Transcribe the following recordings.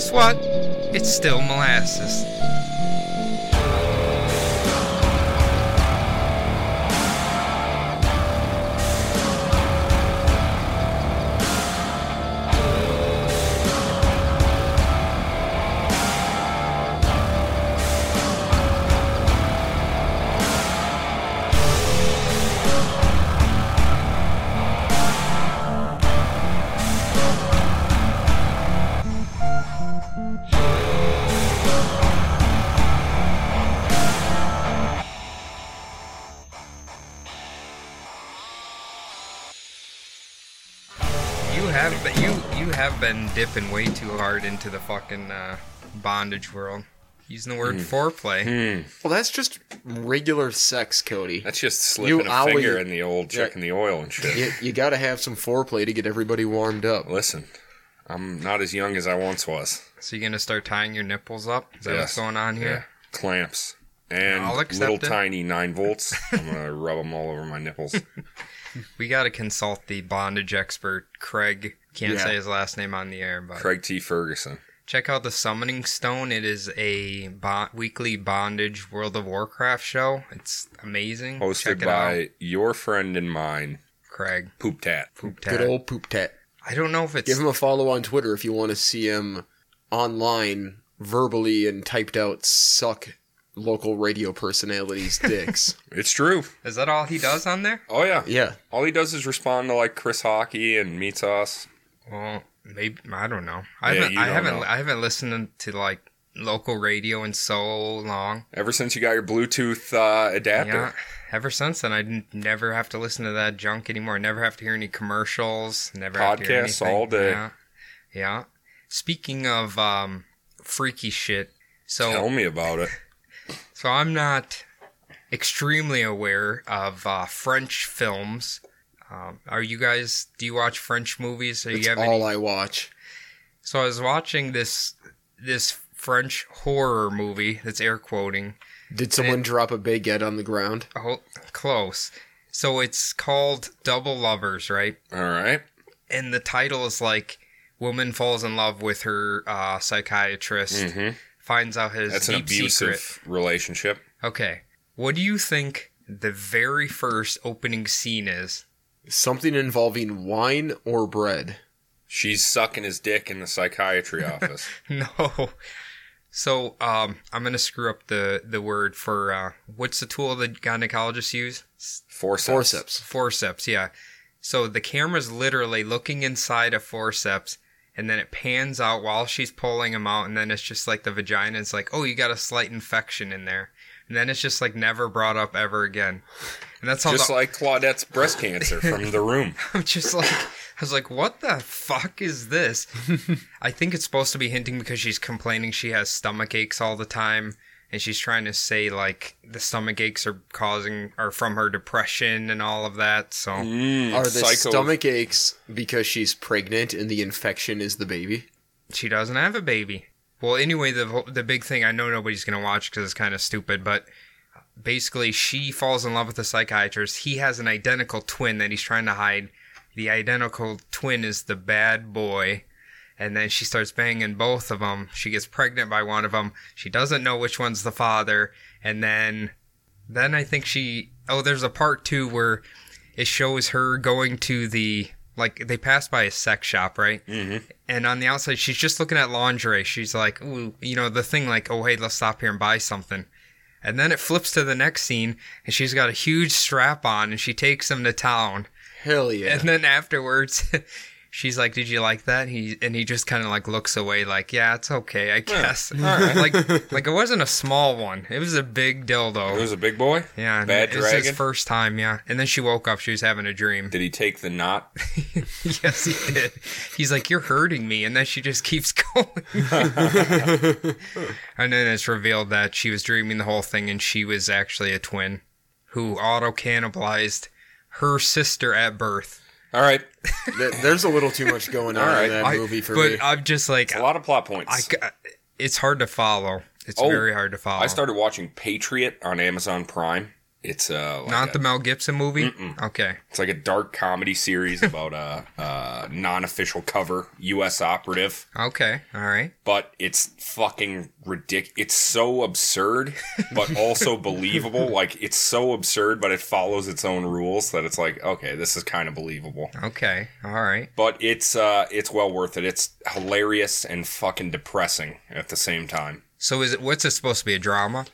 guess what? It's still molasses. Been dipping way too hard into the fucking uh, bondage world. Using the word foreplay. Well, that's just regular sex, Cody. That's just slipping a owie. finger in the old Yeah. checking the oil and shit. You, you got to have some foreplay to get everybody warmed up. Listen, I'm not as young as I once was. So you're gonna start tying your nipples up? Is that Yes. what's going on Yeah, here? clamps and little it. tiny nine volts. I'm gonna rub them all over my nipples. We got to consult the bondage expert, Craig. Can't Yeah. say his last name on the air, but Craig T. Ferguson. check out the Summoning Stone. It is a bo- weekly bondage World of Warcraft show. It's amazing. Hosted check it by out. your friend and mine, Craig. Poop Tat. Poop Good old poop tat. I don't know if it's Give him a follow on Twitter if you want to see him online verbally and typed out suck local radio personalities' dicks. It's true. is that all he does on there? Oh yeah. yeah. All he does is respond to like Chris Hockey and meets us. Well, maybe I don't know. I Yeah, haven't. you I don't haven't. know. I haven't listened to like local radio in so long. Ever since you got your Bluetooth uh, adapter. Yeah. Ever since then, I didn't never have to listen to that junk anymore. Never have to hear any commercials. Never have to hear Podcasts anything. all day. Yeah. Yeah. Speaking of um, freaky shit, so Tell me about it. So I'm not extremely aware of uh, French films. Um, are you guys? Do you watch French movies? Are That's you have all any? I watch. So I was watching this this French horror movie that's air quoting. Did someone drop a baguette on the ground? Oh, close. So it's called Double Lovers, right? All right. And the title is like woman falls in love with her uh, psychiatrist, Mhm. Finds out his That's an deep abusive secret. relationship. Okay, what do you think the very first opening scene is? Something involving wine or bread. She's sucking his dick in the psychiatry office. No. So um, I'm gonna screw up the the word for uh, what's the tool the gynecologists use? Forceps. Forceps. Forceps, yeah. So the camera's literally looking inside a forceps, and then it pans out while she's pulling him out, and then it's just like the vagina. is like, oh, you got a slight infection in there, and then it's just like never brought up ever again. And that's all. Just the, like Claudette's breast cancer from the room. I'm just like, I was like, what the fuck is this? I think it's supposed to be hinting because she's complaining she has stomach aches all the time. And she's trying to say like the stomach aches are causing are from her depression and all of that. So Mm, Are the psycho- stomach aches because she's pregnant and the infection is the baby? she doesn't have a baby. Well, anyway, the the big thing I know nobody's gonna watch because it's kind of stupid, but basically she falls in love with the psychiatrist. He has an identical twin that he's trying to hide. The identical twin is the bad boy, and then she starts banging both of them. She gets pregnant by one of them. She doesn't know which one's the father, and then then I think she oh there's a part two where it shows her going to the like they pass by a sex shop right Mhm. and on the outside she's just looking at lingerie she's like ooh you know the thing like oh hey let's stop here and buy something and then it flips to the next scene and she's got a huge strap on and she takes him to town Hell yeah. and then afterwards she's like did you like that? He and he just kind of like looks away like yeah it's okay i guess. like like it wasn't a small one. It was a big dildo. It was a big boy. yeah. Bad it was his first time yeah. And then she woke up she was having a dream. Did he take the knot? yes he did. He's like you're hurting me and then she just keeps going. And then it's revealed that she was dreaming the whole thing and she was actually a twin who auto cannibalized her sister at birth All right. There's a little too much going on Alright. in that I- movie for but me. i'm just like A lot of plot points. I, ca- uh, it's hard to follow it's Oh, very hard to follow I started watching Patriot on Amazon Prime. It's uh, like Not a- the Mel Gibson movie. Okay. It's like a dark comedy series about a, a non-official cover U.S. operative, Okay. All right. but it's fucking ridiculous. It's so absurd, but also believable. Like it's so absurd, but it follows its own rules that it's like, okay, this is kind of believable. Okay. All right. But it's uh, it's well worth it. It's hilarious and fucking depressing at the same time. So is it? What's it supposed to be? A drama?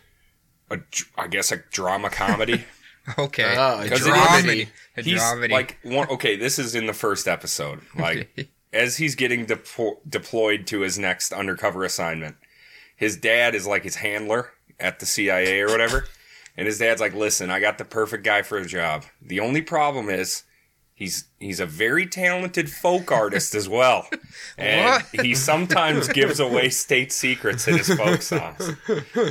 A, dr- I guess a drama comedy. Okay. Ah, a Because it dramedy. is- A he's dramedy. like one, okay this is in the first episode like as he's getting depo- deployed to his next undercover assignment his dad is like his handler at the cia or whatever and his dad's like listen i got the perfect guy for a job the only problem is he's he's a very talented folk artist as well and he sometimes gives away state secrets in his folk songs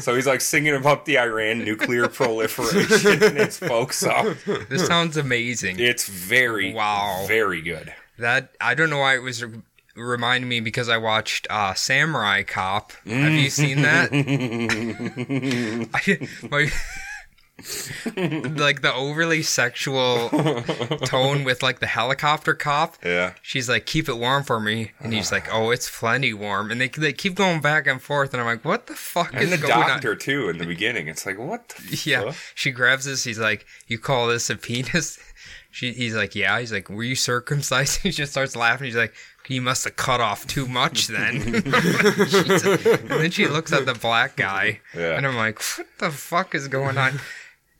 so he's like singing about the iran nuclear proliferation in his folk song This sounds amazing. it's very, Wow. very good. That I don't know why it was re- reminding me because I watched uh, Samurai Cop. Have you seen that? I, my, like the overly sexual tone with like the helicopter cop. Yeah. She's like, "Keep it warm for me," and he's like, "Oh, it's plenty warm." And they they keep going back and forth, and I'm like, "What the fuck And is the going on?" doctor too in the beginning. It's like what? The Yeah, fuck? she grabs this. He's like, "You call this a penis?" She, he's like, "Yeah." He's like, "Were you circumcised?" He just starts laughing. He's like, "You must have cut off too much then." And then she looks at the black guy, Yeah. and I'm like, "What the fuck is going on?"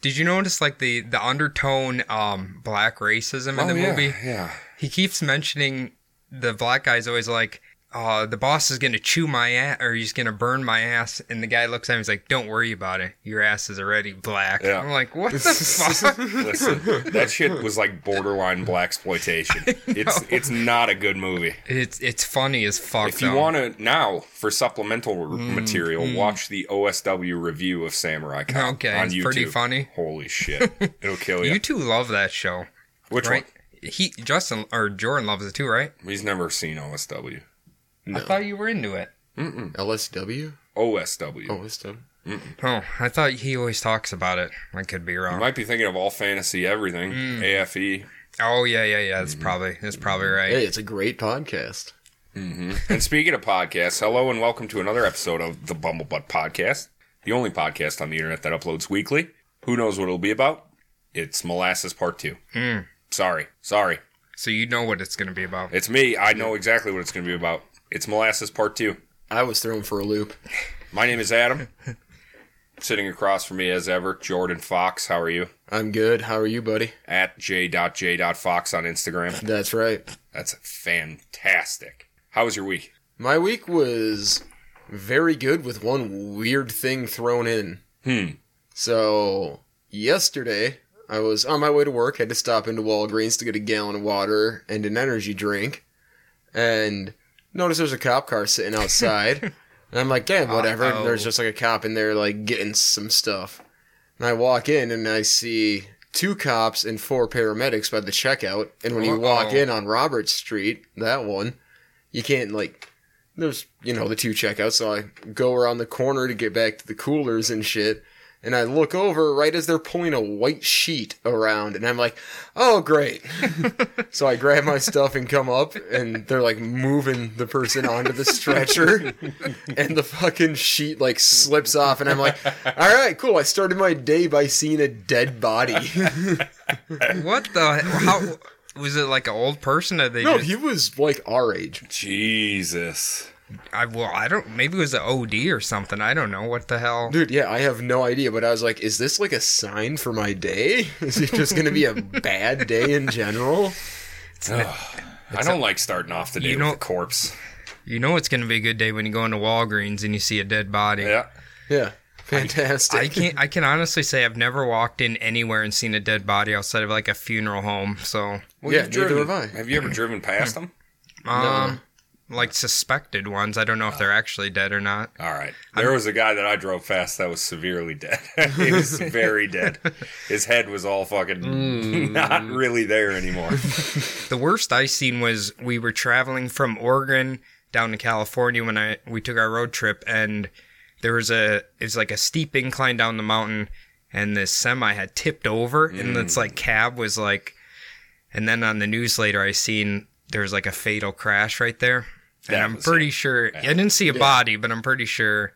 Did you notice like the the undertone um black racism in the Oh, yeah, movie? Yeah. He keeps mentioning the black guy's always like, uh, the boss is gonna chew my ass or he's gonna burn my ass, and the guy looks at him, he's like, "Don't worry about it. Your ass is already black." Yeah. I'm like, "What the fuck?" Listen, that shit was like borderline black exploitation. It's it's not a good movie. It's it's funny as fuck. If you want to now for supplemental r- Mm, material, watch the OSW review of Samurai Cop Okay, on it's YouTube. pretty funny. Holy shit, it'll kill you. you two love that show, Which right? He Justin or Jordan loves it too, right? one? He's never seen OSW. No. I thought you were into it. LSW? OSW. Oh, LSW. Oh, I thought he always talks about it. I could be wrong. You might be thinking of All Fantasy Everything, Mm. AFE. Oh yeah, yeah, yeah. Mm-hmm. That's probably that's probably right. Hey, it's a great podcast. And speaking of podcasts, hello and welcome to another episode of the Bumblebutt Podcast, the only podcast on the internet that uploads weekly. Who knows what it'll be about? It's Molasses Part 2. Mm. Sorry. Sorry. So you know what it's gonna be about. It's me. I know exactly what it's going to be about. It's Molasses Part 2. I was thrown for a loop. My name is Adam. Sitting across from me as ever, Jordan Fox. How are you? I'm good. How are you, buddy? At j.j.fox on Instagram. That's right. That's fantastic. How was your week? My week was very good with one weird thing thrown in. Hmm. So, yesterday, I was on my way to work, had to stop into Walgreens to get a gallon of water and an energy drink, and noticed there's a cop car sitting outside. and I'm like, damn, whatever. There's just like a cop in there, like, getting some stuff. And I walk in and I see two cops and four paramedics by the checkout. And when you walk Uh-oh. in on Roberts Street, that one, you can't, like, there's, you know, the two checkouts. So I go around the corner to get back to the coolers and shit. And I look over right as they're pulling a white sheet around, and I'm like, "Oh, great!" so I grab my stuff and come up, and they're like moving the person onto the stretcher, and the fucking sheet like slips off, and I'm like, "All right, cool." I started my day by seeing a dead body. What the? How was it? Like an old person? Or they no, just, he was like our age. Jesus. I well, I don't. Maybe it was an OD or something. I don't know what the hell. Dude, yeah, I have no idea, but I was like, is this like a sign for my day? Is it just gonna be a bad day in general? I don't like starting off the day You with know- a corpse. You know it's gonna be a good day when you go into Walgreens and you see a dead body. Yeah. Yeah, fantastic. I can't. I can honestly say I've never walked in anywhere and seen a dead body outside of like a funeral home. So, Well, Yeah, you've neither driven- have I. Have you ever driven past them? um, like suspected ones. I don't know if they're actually dead or not. All right. There was a guy that I drove fast that was severely dead. he was very dead. His head was all fucking not really there anymore. The worst I seen was we were traveling from Oregon down to California when I we took our road trip, and there was a it's like a steep incline down the mountain, and this semi had tipped over, and Mm. it's like cab was like, and then on the news later, I seen there was like a fatal crash right there, and That I'm pretty him. sure I didn't see a body, but I'm pretty sure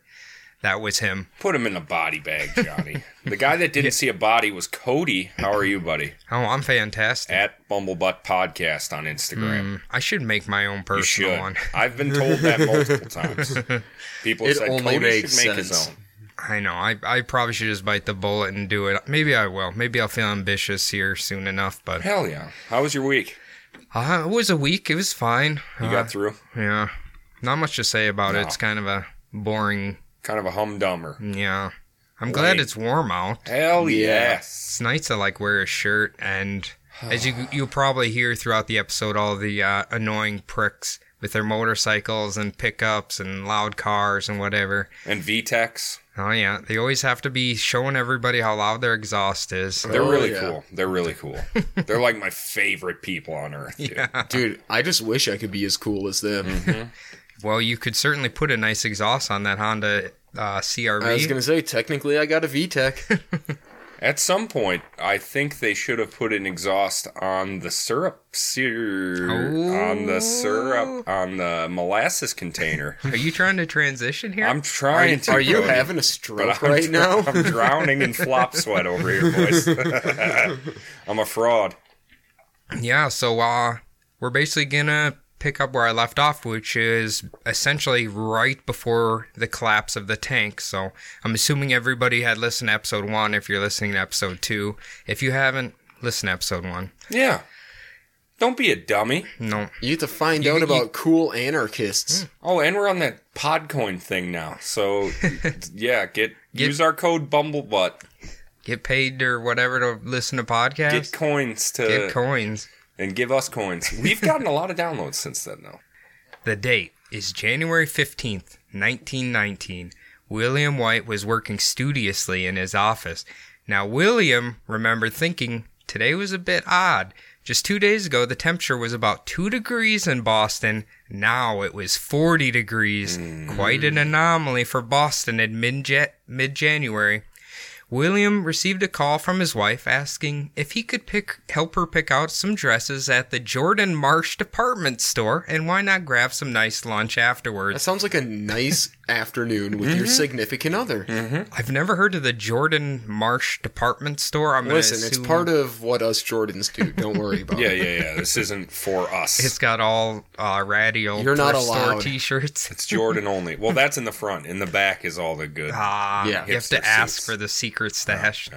that was him. Put him in a body bag, Johnny. the guy that didn't see a body was Cody. How are you, buddy? Oh, I'm fantastic. At Bumblebutt Podcast on Instagram. Mm, I should make my own You personal one. I've been told that multiple times. People It said only Cody makes should make his own. I know. I, I probably should just bite the bullet and do it. Maybe I will. Maybe I'll feel ambitious here soon enough. But Hell yeah. How was your week? Uh, it was a week. It was fine. You Uh, got through? Yeah. Not much to say about it. It's kind of a boring. Kind of a humdummer. Yeah. I'm glad it's warm out. Hell Yeah. yes. It's nice to like wear a shirt and as you you'll probably hear throughout the episode all the uh, annoying pricks with their motorcycles and pickups and loud cars and whatever. And VTECs. Oh yeah, they always have to be showing everybody how loud their exhaust is. They're Oh, really yeah. cool. They're really cool. They're like my favorite people on earth. Dude. Yeah. Dude, I just wish I could be as cool as them. Mm-hmm. Well, you could certainly put a nice exhaust on that Honda uh, CRV. I was gonna say, technically, I got a VTEC. At some point, I think they should have put an exhaust on the syrup, syr- on the syrup, on the molasses container. Are you trying to transition here? I'm Are, trying to. are you Cody, having a stroke right dr- now? I'm drowning in flop sweat over here, boys. I'm a fraud. Yeah, so uh, we're basically gonna pick up where I left off, which is essentially right before the collapse of the tank. So I'm assuming everybody had listened to episode one. If you're listening to episode two, if you haven't, listen to episode one. Yeah. Don't be a dummy. No, You have to find You- out you- about cool anarchists. Hmm. Oh, and we're on that Podcoin thing now. So, yeah, get, Get- use our code Bumblebutt. get paid or whatever to listen to podcasts. Get coins to Get coins. And give us coins. We've gotten a lot of downloads since then, though. The date is January 15th, 1919. William White was working studiously in his office. Now, William remembered thinking today was a bit odd. Just two days ago, the temperature was about 2 degrees in Boston. Now it was 40 degrees. Quite an mm. anomaly for Boston in mid January. William received a call from his wife asking if he could pick help her pick out some dresses at the Jordan Marsh department store and why not grab some nice lunch afterwards. That sounds like a nice afternoon with your significant other. I've never heard of the Jordan Marsh department store. I'm Listen, it's part of what us Jordans do. Don't worry about Yeah, it. yeah, yeah. Yeah. This isn't for us. It's got all uh, radial You're not thrift store allowed. t-shirts. It's Jordan only. Well, that's in the front. In the back is all the good. Ah, Yeah. you have to ask suits. for the secret stash.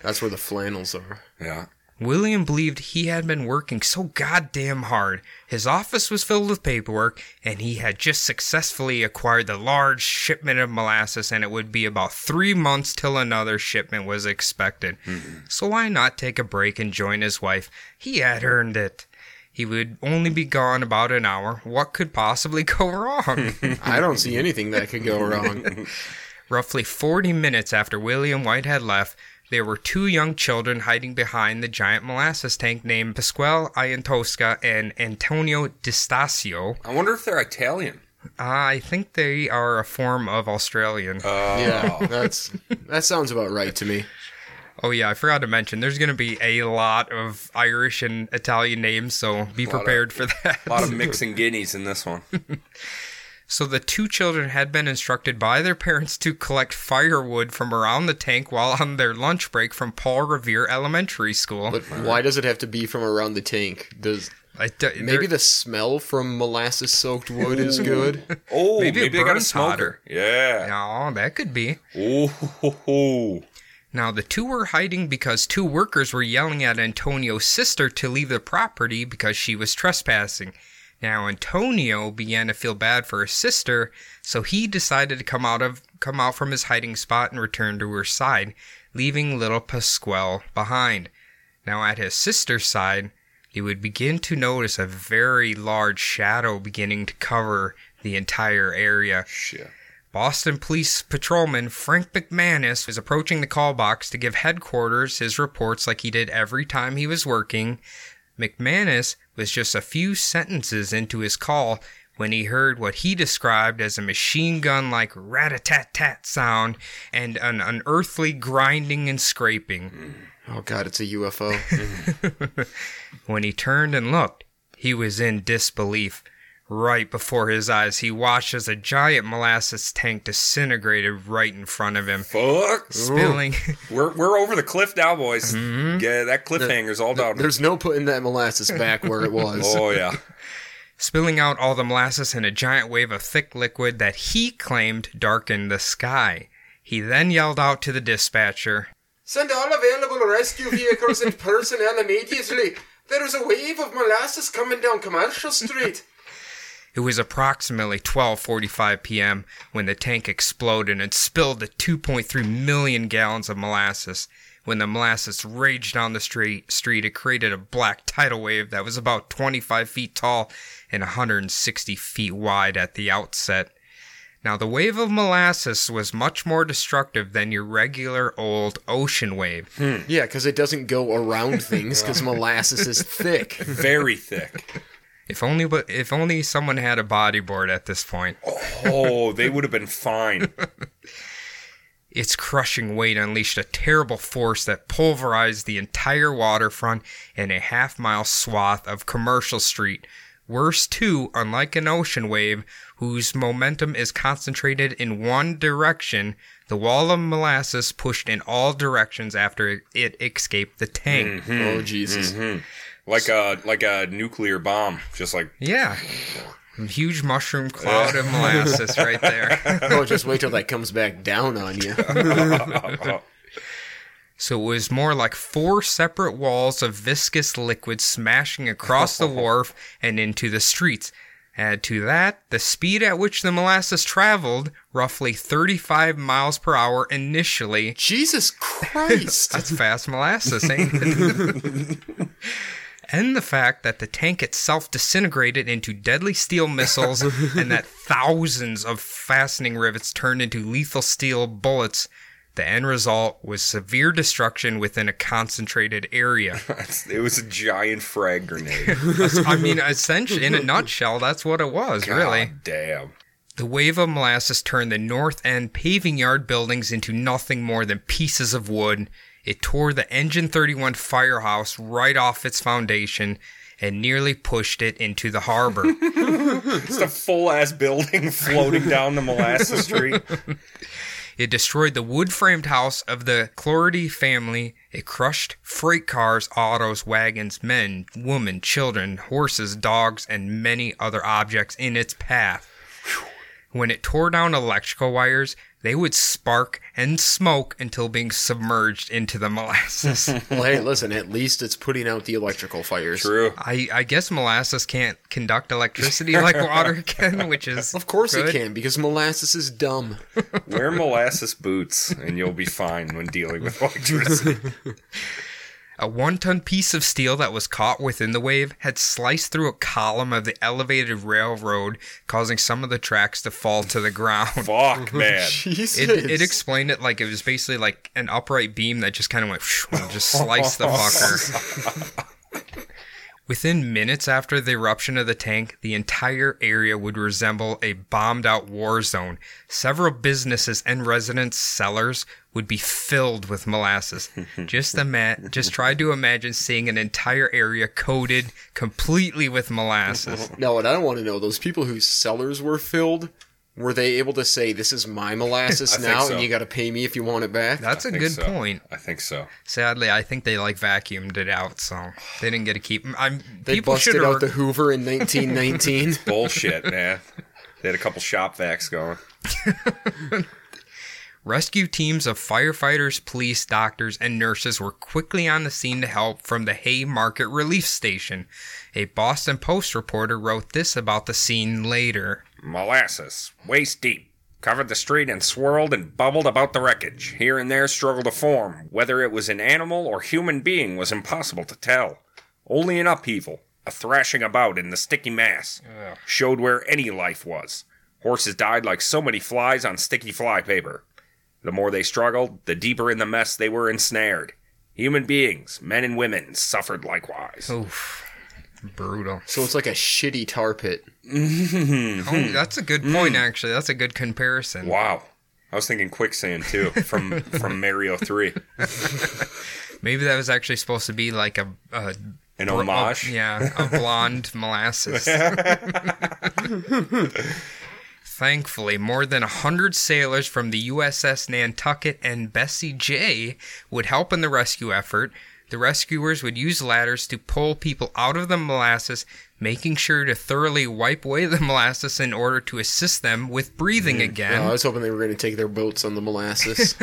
That's where the flannels are. Yeah. William believed he had been working so goddamn hard. His office was filled with paperwork, and he had just successfully acquired the large shipment of molasses, and it would be about three months till another shipment was expected. Mm-hmm. So why not take a break and join his wife? He had earned it. He would only be gone about an hour. What could possibly go wrong? I don't see anything that could go wrong. Roughly 40 minutes after William White had left, there were two young children hiding behind the giant molasses tank named Pasquale Iantosca and Antonio D'Estasio. I wonder if they're Italian. I think they are a form of Australian. Uh, Yeah, that's that sounds about right to me. oh, yeah, I forgot to mention, there's going to be a lot of Irish and Italian names, so be Lot of- prepared for that. a lot of mixing guineas in this one. So the two children had been instructed by their parents to collect firewood from around the tank while on their lunch break from Paul Revere Elementary School. But why does it have to be from around the tank? Does I d- maybe the smell from molasses soaked wood is good? Oh, Maybe maybe, it I got a burns smoker. Yeah. Oh, that could be. Oh, ho, ho. Now, the two were hiding because two workers were yelling at Antonio's sister to leave the property because she was trespassing. Now, Antonio began to feel bad for his sister, so he decided to come out of come out from his hiding spot and return to her side, leaving little Pasquale behind. Now, at his sister's side, he would begin to notice a very large shadow beginning to cover the entire area. Shit. Boston Police Patrolman Frank McManus was approaching the call box to give headquarters his reports like he did every time he was working. McManus was just a few sentences into his call when he heard what he described as a machine gun like rat a tat tat sound and an unearthly grinding and scraping. Mm. Oh god, it's a UFO. When he turned and looked, he was in disbelief. Right before his eyes, he watched as a giant molasses tank disintegrated right in front of him, Fuck. spilling. We're, we're over the cliff now, boys. Mm-hmm. Yeah, that cliffhanger's all down. There's no putting that molasses back where it was. Oh yeah. spilling out all the molasses in a giant wave of thick liquid that he claimed darkened the sky. He then yelled out to the dispatcher, Send all available rescue vehicles and personnel immediately. There is a wave of molasses coming down Commercial Street. It was approximately 12:45 p.m. when the tank exploded and spilled the 2.3 million gallons of molasses. When the molasses raged down the street, street, it created a black tidal wave that was about 25 feet tall and 160 feet wide at the outset. Now, the wave of molasses was much more destructive than your regular old ocean wave. Hmm. Yeah, because it doesn't go around things because molasses is thick. Very thick. If only, but if only someone had a bodyboard at this point. Oh, they would have been fine. Its crushing weight unleashed a terrible force that pulverized the entire waterfront and a half mile swath of Commercial Street. Worse, too, unlike an ocean wave whose momentum is concentrated in one direction, the wall of molasses pushed in all directions after it escaped the tank. Mm-hmm. Oh Jesus! Mm-hmm. Like a like a nuclear bomb. Just like Yeah. Huge mushroom cloud of molasses right there. Oh, just wait till that comes back down on you. So it was more like four separate walls of viscous liquid smashing across the wharf and into the streets. Add to that the speed at which the molasses traveled, roughly 35 miles per hour initially. Jesus Christ! That's fast molasses, ain't it? And the fact that the tank itself disintegrated into deadly steel missiles and that thousands of fastening rivets turned into lethal steel bullets. The end result was severe destruction within a concentrated area. it was a giant frag grenade. I mean, essentially, in a nutshell, that's what it was, really. Damn. The wave of molasses turned the north end paving yard buildings into nothing more than pieces of wood. It tore the Engine 31 firehouse right off its foundation and nearly pushed it into the harbor. it's a full ass building floating down the molasses street. It destroyed the wood framed house of the Clordy family. It crushed freight cars, autos, wagons, men, women, children, horses, dogs, and many other objects in its path. When it tore down electrical wires, they would spark and smoke until being submerged into the molasses. well, hey, listen. At least it's putting out the electrical fires. True. I, I guess molasses can't conduct electricity like water can, which is Of course good. it can because molasses is dumb. Wear molasses boots and you'll be fine when dealing with electricity. A one ton piece of steel that was caught within the wave had sliced through a column of the elevated railroad, causing some of the tracks to fall to the ground. Fuck, man. Jesus. It, it explained it like it was basically like an upright beam that just kind of went and just sliced the fucker. Within minutes after the eruption of the tank, the entire area would resemble a bombed out war zone. Several businesses and residents' cellars would be filled with molasses. just ima- just try to imagine seeing an entire area coated completely with molasses. Now, what I don't want to know, those people whose cellars were filled, were they able to say, "This is my molasses now, so. and you got to pay me if you want it back"? That's a I think good so. point. I think so. Sadly, I think they like vacuumed it out, so they didn't get to keep. I'm They people busted should out the Hoover in 1919. Bullshit, man. They had a couple shop vacs going. Rescue teams of firefighters, police, doctors, and nurses were quickly on the scene to help from the Haymarket Relief Station. A Boston Post reporter wrote this about the scene later. Molasses, waist deep, covered the street and swirled and bubbled about the wreckage. Here and there struggled a form. Whether it was an animal or human being was impossible to tell. Only an upheaval, a thrashing about in the sticky mass, showed where any life was. Horses died like so many flies on sticky fly paper. The more they struggled, the deeper in the mess they were ensnared. Human beings, men and women, suffered likewise. Oof. Brutal. So it's like a shitty tar pit. Mm-hmm. Oh, that's a good point. Actually, that's a good comparison. Wow. I was thinking quicksand too from from Mario Three. Maybe that was actually supposed to be like a, a An bro- homage. yeah, a blonde molasses. Thankfully, more than a hundred sailors from the USS Nantucket and Bessie J would help in the rescue effort. The rescuers would use ladders to pull people out of the molasses, making sure to thoroughly wipe away the molasses in order to assist them with breathing mm. again. Oh, I was hoping they were going to take their boats on the molasses.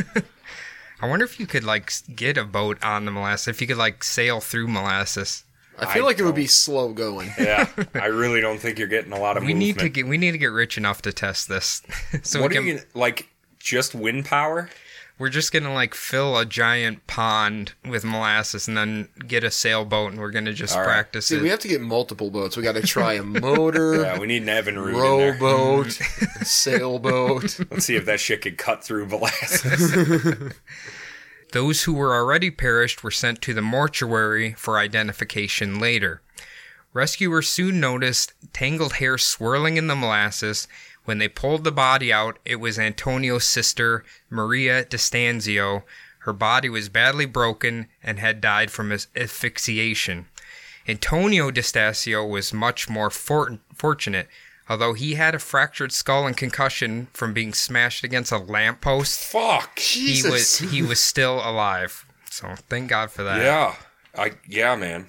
I wonder if you could like get a boat on the molasses. If you could like sail through molasses. I feel I like it would be slow going. Yeah, I really don't think you're getting a lot of We movement. need to get we need to get rich enough to test this. so what we are can, you gonna, like? Just wind power? We're just gonna like fill a giant pond with molasses and then get a sailboat and we're gonna just All right. practice See, it. we have to get multiple boats. We got to try a motor, Yeah, we need an Evinrude in there. rowboat, sailboat. Let's see if that shit could cut through molasses. Those who were already perished were sent to the mortuary for identification later. Rescuers soon noticed tangled hair swirling in the molasses. When they pulled the body out, it was Antonio's sister, Maria Distanzio. Her body was badly broken and had died from asphyxiation. Antonio Distanzio was much more for- fortunate. Although he had a fractured skull and concussion from being smashed against a lamppost, Fuck. he was Jesus. he was still alive. So thank God for that. Yeah. I yeah, man.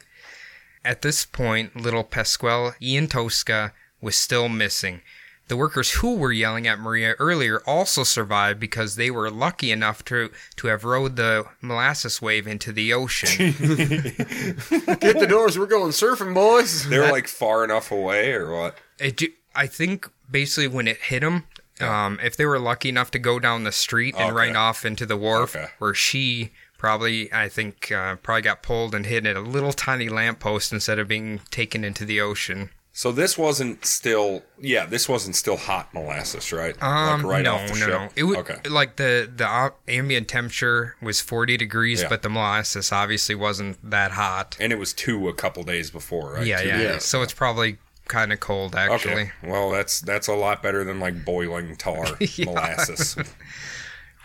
At this point, little Pasquale Iantosca was still missing. The workers who were yelling at Maria earlier also survived because they were lucky enough to, to have rode the molasses wave into the ocean. Get the doors. We're going surfing, boys. They were like far enough away, or what? it, ju- I think basically when it hit them, um, if they were lucky enough to go down the street and Okay. right off into the wharf, Okay. where she probably, I think, uh, probably got pulled and hit at a little tiny lamppost instead of being taken into the ocean. So this wasn't still. Yeah, this wasn't still hot molasses, right? Um, like right no, off the no, ship. no. It was okay. like the the ambient temperature was 40 degrees, Yeah. but the molasses obviously wasn't that hot. And it was two a couple days before, right? Yeah, Two yeah. Yeah. So it's probably kind of cold actually. Okay. Well, that's that's a lot better than like boiling tar Yeah. molasses.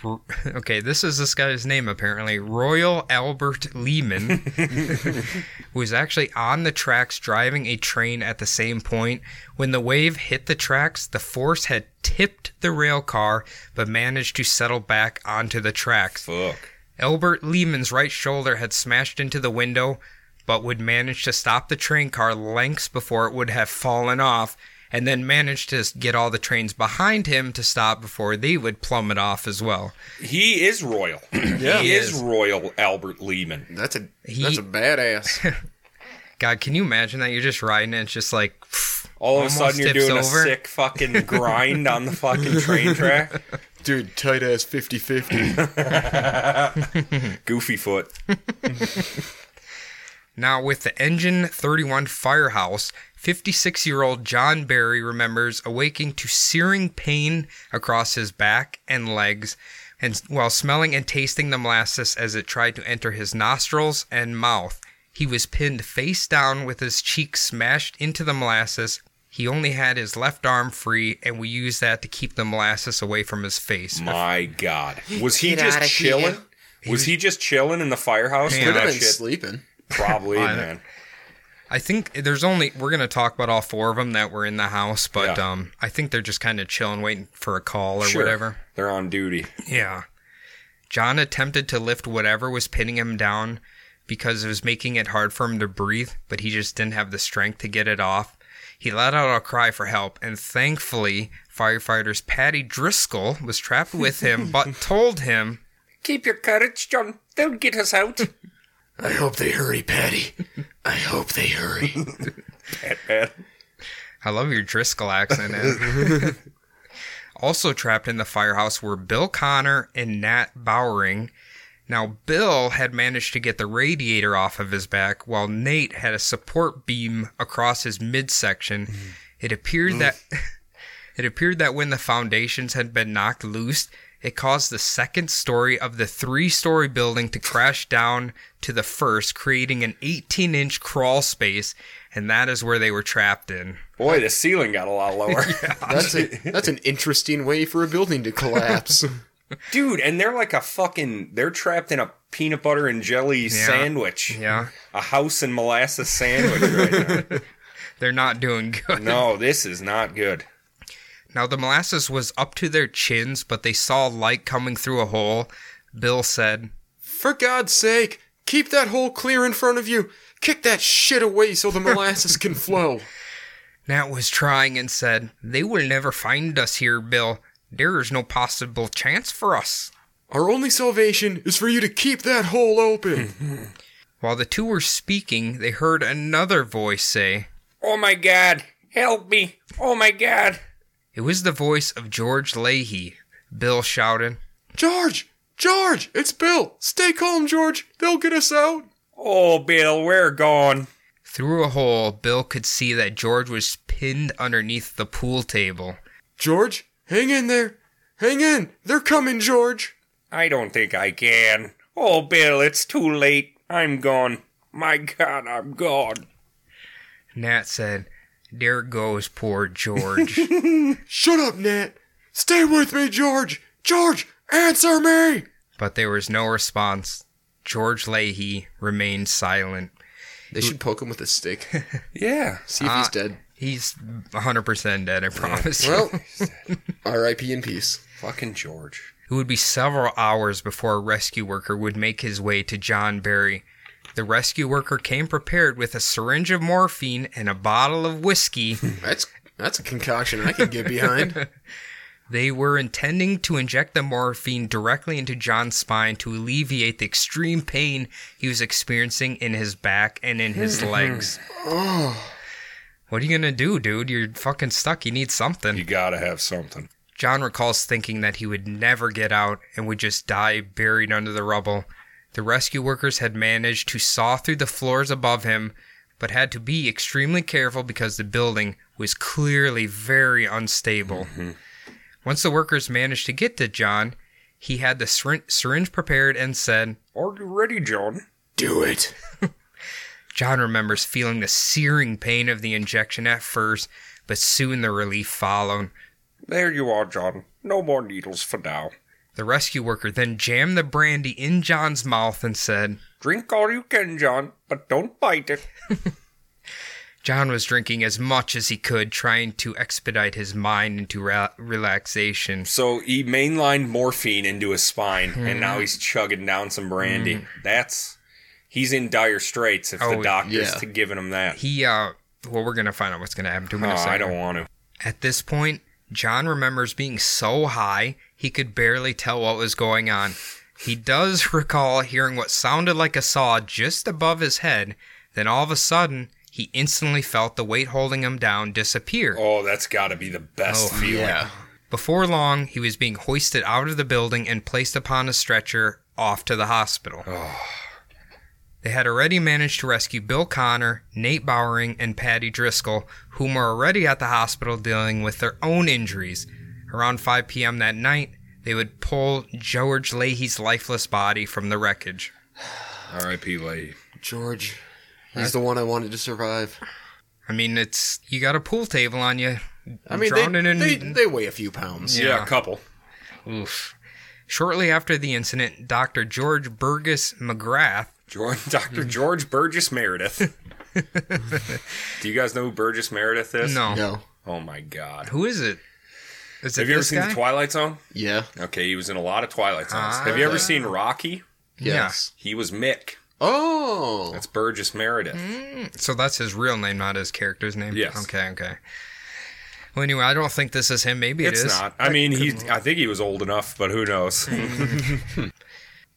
Okay, this is this guy's name apparently. Royal Albert Leeman, who was actually on the tracks driving a train at the same point. When the wave hit the tracks, the force had tipped the rail car, but managed to settle back onto the tracks. Fuck. Albert Leeman's right shoulder had smashed into the window, but would manage to stop the train car lengths before it would have fallen off, and then managed to get all the trains behind him to stop before they would plummet off as well. He is royal. Yeah. he He is is. royal Albert Leeman. That's a He- that's a badass. God, can you imagine that? You're just riding it, it's just like All of a sudden, you're doing over. a sick fucking grind on the fucking train track. Dude, tight ass 50-50. Goofy foot. Now, with the Engine 31 firehouse, 56 year old John Barry remembers awaking to searing pain across his back and legs, and while smelling and tasting the molasses as it tried to enter his nostrils and mouth. He was pinned face down with his cheek smashed into the molasses. He only had his left arm free, and we used that to keep the molasses away from his face. My God. Was he Get just outta chilling? here. Was he just chilling in the firehouse? Man. Could have that been shit? sleeping. Probably, man. I think there's only we're gonna talk about all four of them that were in the house, but Yeah. um, I think they're just kind of chilling, waiting for a call or Sure. whatever. They're on duty. Yeah. John attempted to lift whatever was pinning him down because it was making it hard for him to breathe, but he just didn't have the strength to get it off. He let out a cry for help, and thankfully, firefighters Patty Driscoll was trapped with him, but told him, Keep your courage, John. They'll get us out. I hope they hurry, Patty. I hope they hurry. Pat, pat. I love your Driscoll accent. Ed. also trapped in the firehouse were Bill Connor and Nat Bowering. Now, Bill had managed to get the radiator off of his back, while Nate had a support beam across his midsection. Mm-hmm. It appeared that it appeared that when the foundations had been knocked loose, It caused the second story of the three story building to crash down to the first, creating an 18 inch crawl space, and that is where they were trapped in. Boy, the ceiling got a lot lower. That's a, that's an interesting way for a building to collapse. Dude, and they're like a fucking. They're trapped in a peanut butter and jelly sandwich. Yeah. A house and molasses sandwich right now. They're not doing good. No, this is not good. Now, the molasses was up to their chins, but they saw light coming through a hole. Bill said, For God's sake, keep that hole clear in front of you. Kick that shit away so the molasses can flow. Nat was trying and said, They will never find us here, Bill. There is no possible chance for us. Our only salvation is for you to keep that hole open. While the two were speaking, they heard another voice say, Oh my god, help me. Oh my god. It was the voice of George Layhe. Bill shouted, George! George! It's Bill! Stay calm, George! They'll get us out! Oh, Bill, we're gone. Through a hole, Bill could see that George was pinned underneath the pool table. George, hang in there! Hang in! They're coming, George! I don't think I can. Oh, Bill, it's too late. I'm gone. My god, I'm gone. Nat said, There goes poor George. Shut up, Nat! Stay with me, George! George, answer me! but there was no response. George Layhe remained silent. They should poke him with a stick. Yeah. See if he's uh, dead. He's 100% dead, I promise you. Well, R.I.P. in peace. Fucking George. It would be several hours before a rescue worker would make his way to John Barry. The rescue worker came prepared with a syringe of morphine and a bottle of whiskey. That's that's a concoction I can get behind. they were intending to inject the morphine directly into John's spine to alleviate the extreme pain he was experiencing in his back and in his hmm. legs. What are you gonna do, dude? You're fucking stuck. You need something. You gotta have something. John recalls thinking that he would never get out and would just die buried under the rubble. The rescue workers had managed to saw through the floors above him, but had to be extremely careful because the building was clearly very unstable. Mm-hmm. Once the workers managed to get to John, he had the syrin- syringe prepared and said, Are you ready, John? Do it. John remembers feeling the searing pain of the injection at first, but soon the relief followed. There you are, John. No more needles for now. The rescue worker then jammed the brandy in John's mouth and said, Drink all you can, John, but don't bite it. John was drinking as much as he could, trying to expedite his mind into ra- relaxation. So he mainlined morphine into his spine, and now he's chugging down some brandy. That's he's in dire straits if Oh, the doctor's yeah. to giving him that. He, uh, well, we're gonna find out what's gonna happen to him in Oh, a second. I don't want to. At this point, John remembers being so high he could barely tell what was going on. He does recall hearing what sounded like a saw just above his head. Then all of a sudden, he instantly felt the weight holding him down disappear. Oh, that's got to be the best Oh, feeling. Yeah. Before long, he was being hoisted out of the building and placed upon a stretcher off to the hospital. Oh. They had already managed to rescue Bill Connor, Nate Bowering, and Patty Driscoll, whom were already at the hospital dealing with their own injuries. Around 5 p.m. that night, they would pull George Layhe's lifeless body from the wreckage. R.I.P. Lay. George. He's the one I wanted to survive. I mean, it's you got a pool table on you. I mean, they, in they, they weigh a few pounds. Yeah. Yeah. a couple. oof. Shortly after the incident, Dr. George Burgess McGrath George, Dr. Mm. George Burgess Meredith. Do you guys know who Burgess Meredith is? No. No. Oh my god. Who is it? Is it Have you ever this seen guy? The Twilight Zone? Yeah. Okay, he was in a lot of Twilight Zones. Ah. Have you ever ah. seen Rocky? Yes. He was Mick. Oh. That's Burgess Meredith. Mm. So that's his real name, not his character's name. Yes. Okay. Okay. Well, anyway, I don't think this is him. Maybe it It's is. not. I mean, he. I think he was old enough, but who knows? Hmm.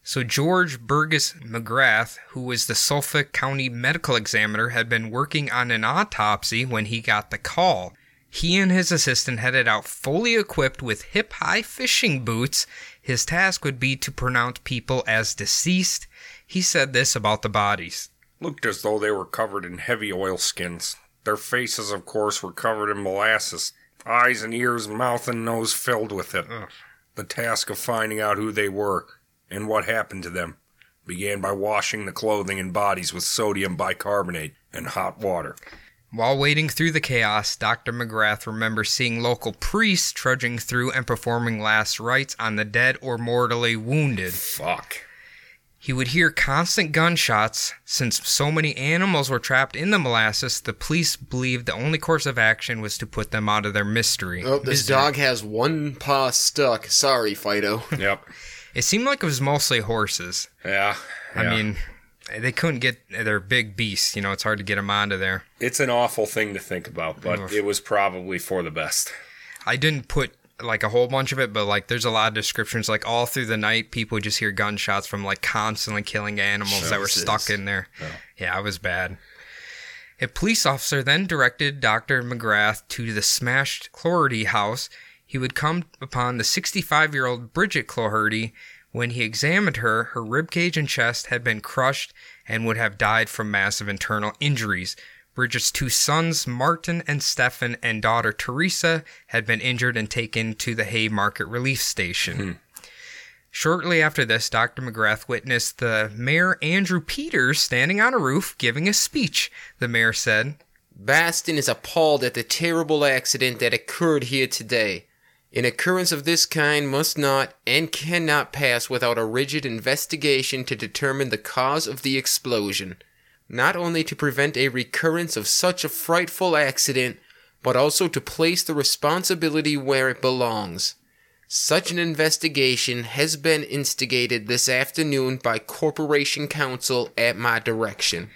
So George Burgess McGrath, who was the Suffolk County medical examiner, had been working on an autopsy when he got the call. He and his assistant headed out fully equipped with hip high fishing boots. His task would be to pronounce people as deceased. He said this about the bodies. Looked as though they were covered in heavy oilskins. Their faces, of course, were covered in molasses. Eyes and ears, mouth and nose filled with it. the task of finding out who they were and what happened to them began by washing the clothing and bodies with sodium bicarbonate and hot water. While wading through the chaos, Dr. McGrath remembers seeing local priests trudging through and performing last rites on the dead or mortally wounded. Fuck. He would hear constant gunshots. Since so many animals were trapped in the molasses, the police believed the only course of action was to put them out of their mystery. Oh, this misery. dog has one paw stuck. Sorry, Fido. Yep. It seemed like it was mostly horses. Yeah. I mean, they couldn't get their big beasts. You know, it's hard to get them onto there. it's an awful thing to think about, but Oof. it was probably for the best. I didn't put like a whole bunch of it, but like there's a lot of descriptions. Like all through the night, people would just hear gunshots from like constantly killing animals that were stuck in there. Yeah, it was bad. A police officer then directed Dr. Magrath to the smashed Clougherty house. He would come upon the 65 year old Bridget Clougherty. When he examined her, her ribcage and chest had been crushed and would have died from massive internal injuries. Bridget's two sons, Martin and Stefan, and daughter Teresa, had been injured and taken to the Haymarket Relief Station. Hmm. Shortly after this, Dr. Magrath witnessed the Mayor Andrew Peters standing on a roof giving a speech. The mayor said, Baston is appalled at the terrible accident that occurred here today. An occurrence of this kind must not and cannot pass without a rigid investigation to determine the cause of the explosion, not only to prevent a recurrence of such a frightful accident, but also to place the responsibility where it belongs. Such an investigation has been instigated this afternoon by Corporation Counsel at my direction.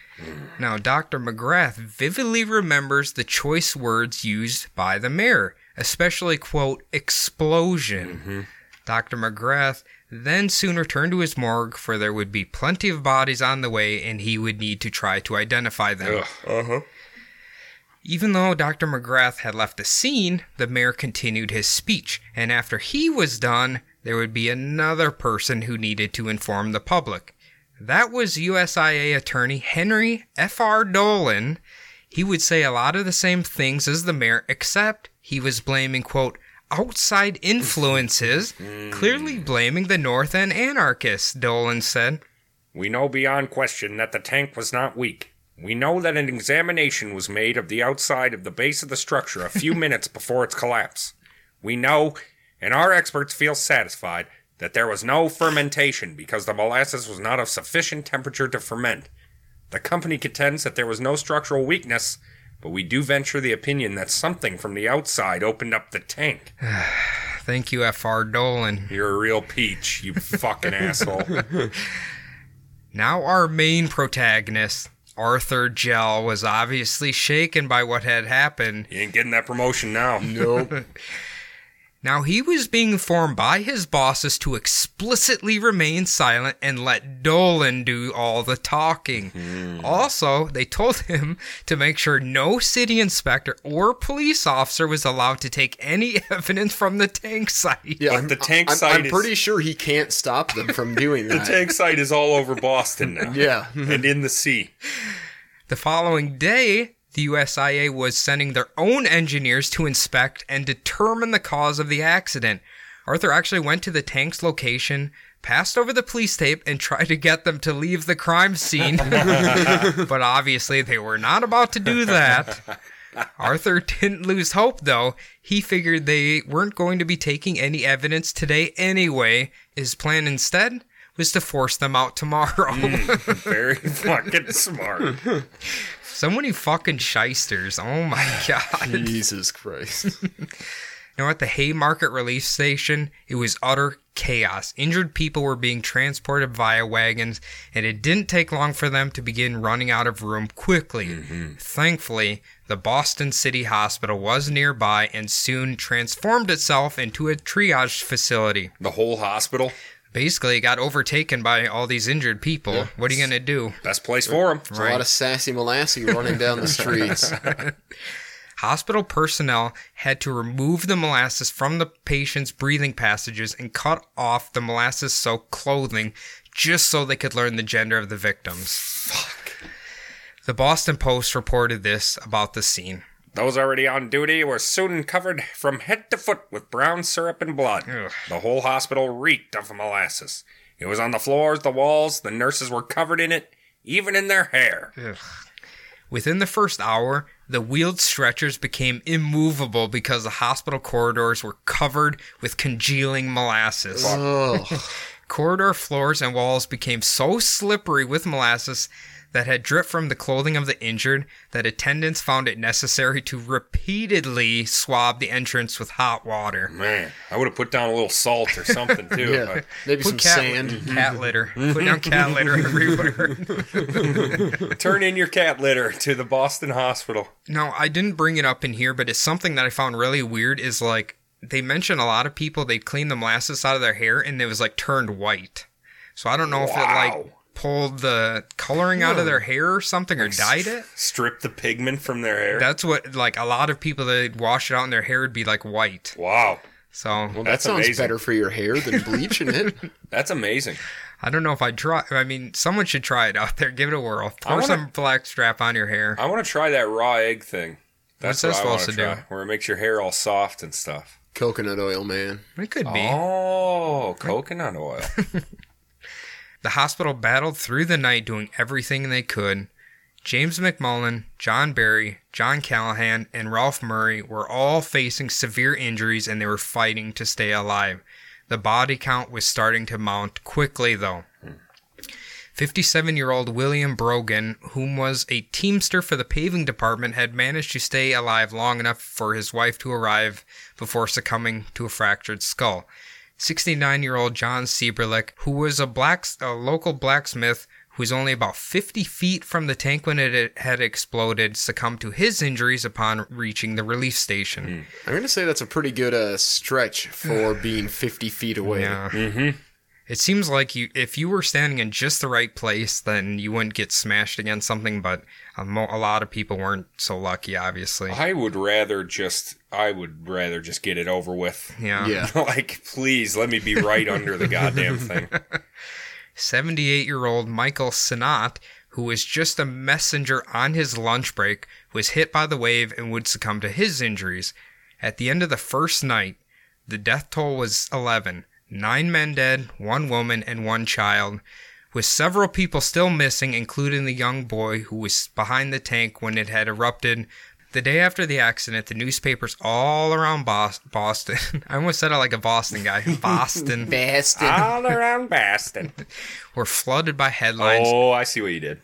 Now, Dr. Magrath vividly remembers the choice words used by the mayor, especially, quote, explosion. Mm-hmm. Dr. Magrath then soon returned to his morgue, for there would be plenty of bodies on the way and he would need to try to identify them. Ugh. Uh-huh. Even though Dr. Magrath had left the scene, the mayor continued his speech, and after he was done, there would be another person who needed to inform the public. That was USIA attorney Henry F.R. Dolan. He would say a lot of the same things as the mayor, except he was blaming, quote, outside influences, clearly mm. blaming the North and anarchists, Dolan said. We know beyond question that the tank was not weak. We know that an examination was made of the outside of the base of the structure a few minutes before its collapse. We know, and our experts feel satisfied, that there was no fermentation because the molasses was not of sufficient temperature to ferment. The company contends that there was no structural weakness, but we do venture the opinion that something from the outside opened up the tank. Thank you, F.R. Dolan. You're a real peach, you fucking asshole. Now, our main protagonist, Arthur Jell, was obviously shaken by what had happened. You ain't getting that promotion now. Nope. Now, he was being informed by his bosses to explicitly remain silent and let Dolan do all the talking. Hmm. Also, they told him to make sure no city inspector or police officer was allowed to take any evidence from the tank site. Yeah, I'm, the tank I'm, site I'm is- pretty sure he can't stop them from doing that. The tank site is all over Boston now. yeah. and in the sea. The following day, the USIA was sending their own engineers to inspect and determine the cause of the accident. Arthur actually went to the tank's location, passed over the police tape, and tried to get them to leave the crime scene. but obviously, they were not about to do that. Arthur didn't lose hope, though. He figured they weren't going to be taking any evidence today anyway. His plan instead was to force them out tomorrow. Hmm, very fucking smart. So many fucking shysters. Oh my god. Jesus Christ. Now, at the Haymarket Relief Station, it was utter chaos. Injured people were being transported via wagons, and it didn't take long for them to begin running out of room quickly. Mm-hmm. Thankfully, the Boston City Hospital was nearby and soon transformed itself into a triage facility. The whole hospital, Basically, got overtaken by all these injured people. What are you going to do? best place for them. There's a lot of sassy molassie running down the streets. Hospital personnel had to remove the molasses from the patient's breathing passages and cut off the molasses soaked clothing just so they could learn the gender of the victims. Fuck. The Boston Post reported this about the scene. Those already on duty were soon covered from head to foot with brown syrup and blood. Ugh. The whole hospital reeked of molasses. It was on the floors, the walls, the nurses were covered in it, even in their hair. Within the first hour, the wheeled stretchers became immovable because the hospital corridors were covered with congealing molasses. Corridor floors and walls became so slippery with molasses that had dripped from the clothing of the injured that attendants found it necessary to repeatedly swab the entrance with hot water. Man, I would have put down a little salt or something too. yeah. but- Maybe some Put cat, sand. cat litter. Put down cat litter everywhere. Turn in your cat litter to the Boston Hospital. No, I didn't bring it up in here, but it's something that I found really weird is like they mention a lot of people they cleaned the molasses out of their hair and it was like turned white. So I don't know if it like Wow. Pulled the coloring out of their hair or something or dyed it. Strip the pigment from their hair. That's what like a lot of people that wash it out and their hair would be like white. wow, So Well, that sounds amazing. better for your hair than bleaching it. that's amazing. I don't know if I'd try. I mean, someone should try it out there. Give it a whirl. Pour wanna- some black strap on your hair. I want to try that raw egg thing. That's What's that what I want supposed to to try, do? where it makes your hair all soft and stuff. Coconut oil, man. It could be. Oh, coconut oil. The hospital battled through the night doing everything they could. James McMullen, John Barry, John Callahan, and Ralph Murray were all facing severe injuries and they were fighting to stay alive. The body count was starting to mount quickly, though. 57 year old William Brogan, whom was a teamster for the paving department, had managed to stay alive long enough for his wife to arrive before succumbing to a fractured skull. 69 year old John Sieberlich, who was a, black, a local blacksmith who was only about 50 feet from the tank when it had exploded, succumbed to his injuries upon reaching the relief station. I'm gonna say that's a pretty good uh, stretch for being 50 feet away. Yeah. Mm-hmm. It seems like you, if you were standing in just the right place, then you wouldn't get smashed against something. But a, mo- a lot of people weren't so lucky, obviously. I would rather just. I would rather just get it over with. Yeah. Yeah. like, please let me be right under the goddamn thing. 78 year old Michael Sinnott, who was just a messenger on his lunch break, was hit by the wave and would succumb to his injuries. At the end of the first night, the death toll was 11 nine men dead, one woman, and one child, with several people still missing, including the young boy who was behind the tank when it had erupted. The day after the accident, the newspapers all around Boston, I almost said it like a Boston guy, Boston, Boston. All around Boston. were flooded by headlines. Oh, I see what you did.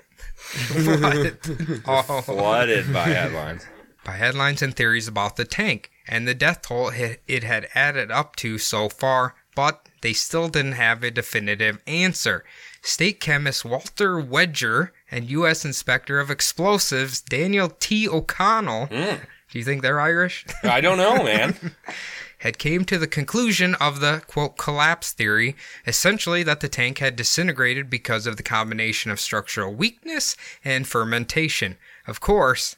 oh, Flooded by headlines. by headlines and theories about the tank and the death toll it it had added up to so far, but they still didn't have a definitive answer. State chemist Walter Wedger and U.S. Inspector of Explosives Daniel T. O'Connell, hmm. do you think they're Irish? I don't know, man. had came to the conclusion of the quote collapse theory, essentially that the tank had disintegrated because of the combination of structural weakness and fermentation. Of course,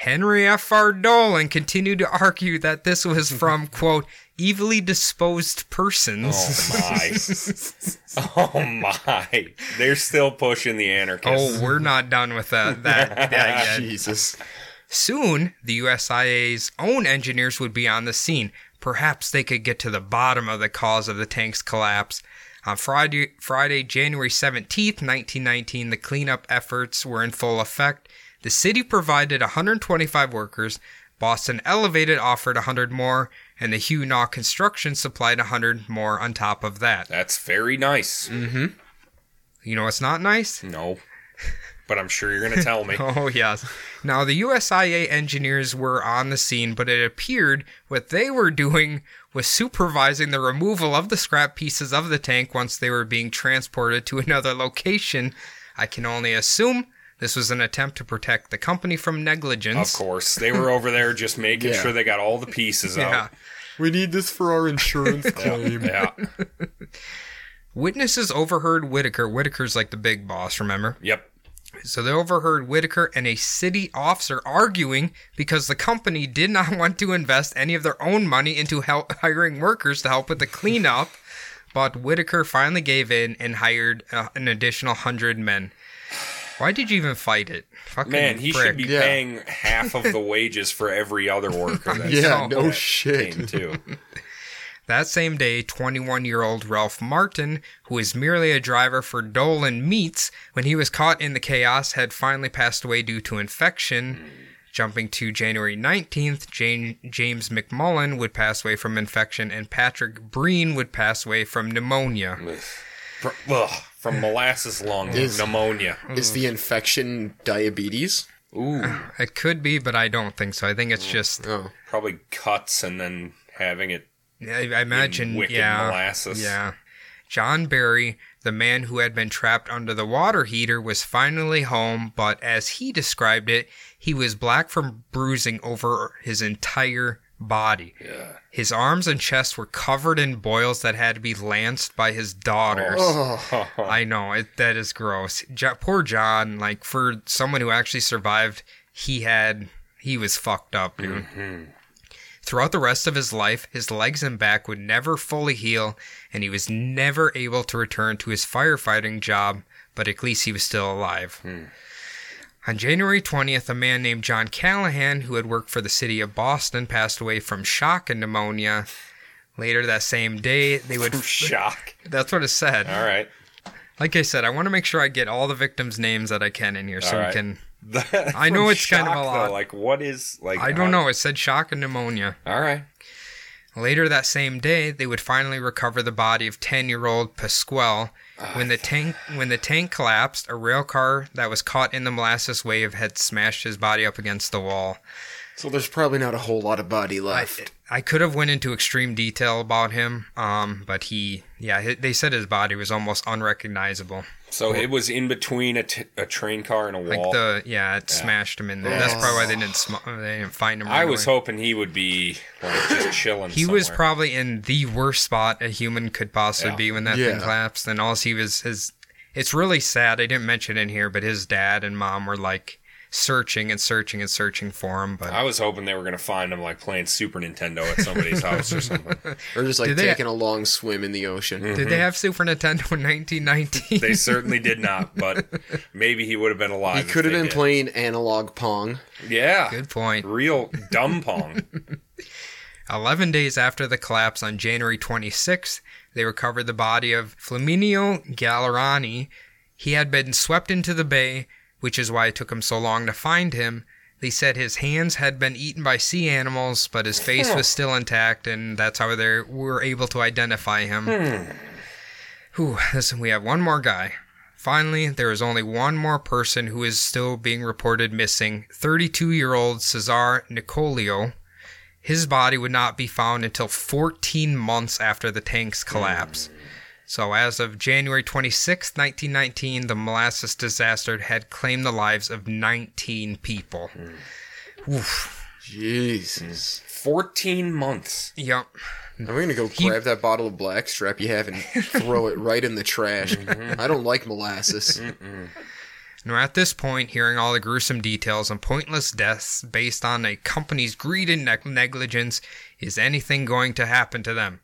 Henry F. R. Dolan continued to argue that this was from quote evilly disposed persons. Oh my. Oh my. They're still pushing the anarchists. Oh, we're not done with that. That, that yet. Jesus. Soon, the USIA's own engineers would be on the scene. Perhaps they could get to the bottom of the cause of the tank's collapse. On Friday, Friday, January 17th, 1919, the cleanup efforts were in full effect. The city provided 125 workers, Boston Elevated offered 100 more, and the Hugh Nawn Construction supplied 100 more on top of that. That's very nice. Mm-hmm. You know what's not nice? No. But I'm sure you're going to tell me. Oh, yes. Now, the USIA engineers were on the scene, but it appeared what they were doing was supervising the removal of the scrap pieces of the tank once they were being transported to another location. I can only assume this was an attempt to protect the company from negligence. Of course. They were over there just making Yeah. sure they got all the pieces Yeah. out. We need this for our insurance claim. Yeah. Witnesses overheard Whitaker. Whitaker's like the big boss, remember? Yep. So they overheard Whitaker and a city officer arguing because the company did not want to invest any of their own money into help hiring workers to help with the cleanup. But Whitaker finally gave in and hired uh, an additional hundred men. Why did you even fight it? Fucking Man, he frick. should be Yeah. paying half of the wages for every other worker that's Yeah, No. no shit. too. That same day, 21 year old Ralph Martin, who was merely a driver for Dolan Meats, when he was caught in the chaos, had finally passed away due to infection. Hmm. Jumping to January 19th, Jane, James McMullen would pass away from infection, and Patrick Breen would pass away from pneumonia. Ugh, from molasses lung Is- pneumonia. Is the infection diabetes? Ooh, It could be, but I don't think so. I think it's mm. just, Oh. probably cuts and then having it. I, I imagine, wicked yeah. molasses. Yeah. John Barry, the man who had been trapped under the water heater, was finally home, but as he described it, he was black from bruising over his entire body. Yeah. His arms and chest were covered in boils that had to be lanced by his daughters. Oh. I know it. That is gross. Jo- poor John. Like for someone who actually survived, he had he was fucked up, dude. Mm-hmm. Throughout the rest of his life, his legs and back would never fully heal, and he was never able to return to his firefighting job. But at least he was still alive. Hmm. On January 20th, a man named John Callahan, who had worked for the city of Boston, passed away from shock and pneumonia. Later that same day, they would. Shock. That's what it said. All right. Like I said, I want to make sure I get all the victims' names that I can in here, so All we can. I know from it's kind of a lot. Like, what is like? I don't know. It said shock and pneumonia. All right. Later that same day, they would finally recover the body of 10-year-old Pasquale. When the tank when the tank collapsed, a rail car that was caught in the molasses wave had smashed his body up against the wall. So there's probably not a whole lot of body left. I could have went into extreme detail about him, um, but he, yeah, they said his body was almost unrecognizable. So it was in between a, t- a train car and a Like wall. the, yeah, it smashed him in there. That's probably why they didn't, sm- they didn't find him. I was away. hoping he would be like just chilling. He was probably in the worst spot a human could possibly Yeah. be when that Yeah. thing collapsed. And all he was his. It's really sad. I didn't mention it in here, but his dad and mom were like searching and searching and searching for him. But I was hoping they were gonna find him like playing Super Nintendo at somebody's house or something. or just like Did they- taking a long swim in the ocean. did they mm-hmm. have Super Nintendo in 1919? They certainly did not, but maybe he would have been alive. He could have been did. playing analog pong. Yeah, Good point. real dumb pong. 11 days after the collapse on January 26th, they recovered the body of Flaminio Gallerani. He had been swept into the bay, which is why it took him so long to find him. They said his hands had been eaten by sea animals, but his face was still intact, and that's how they were able to identify him. Hmm. Whew, listen, we have one more guy. Finally, there is only one more person who is still being reported missing 32 year old Cesar Nicolio. His body would not be found until 14 months after the tank's collapse. Hmm. So, as of January 26, 1919, the molasses disaster had claimed the lives of 19 people. Hmm. Oof. Jesus. Fourteen months. Yep. I'm gonna go grab that bottle of blackstrap you have and throw it right in the trash. Mm-hmm. I don't like molasses. Now, at this point, hearing all the gruesome details and pointless deaths based on a company's greed and neg- negligence, is anything going to happen to them?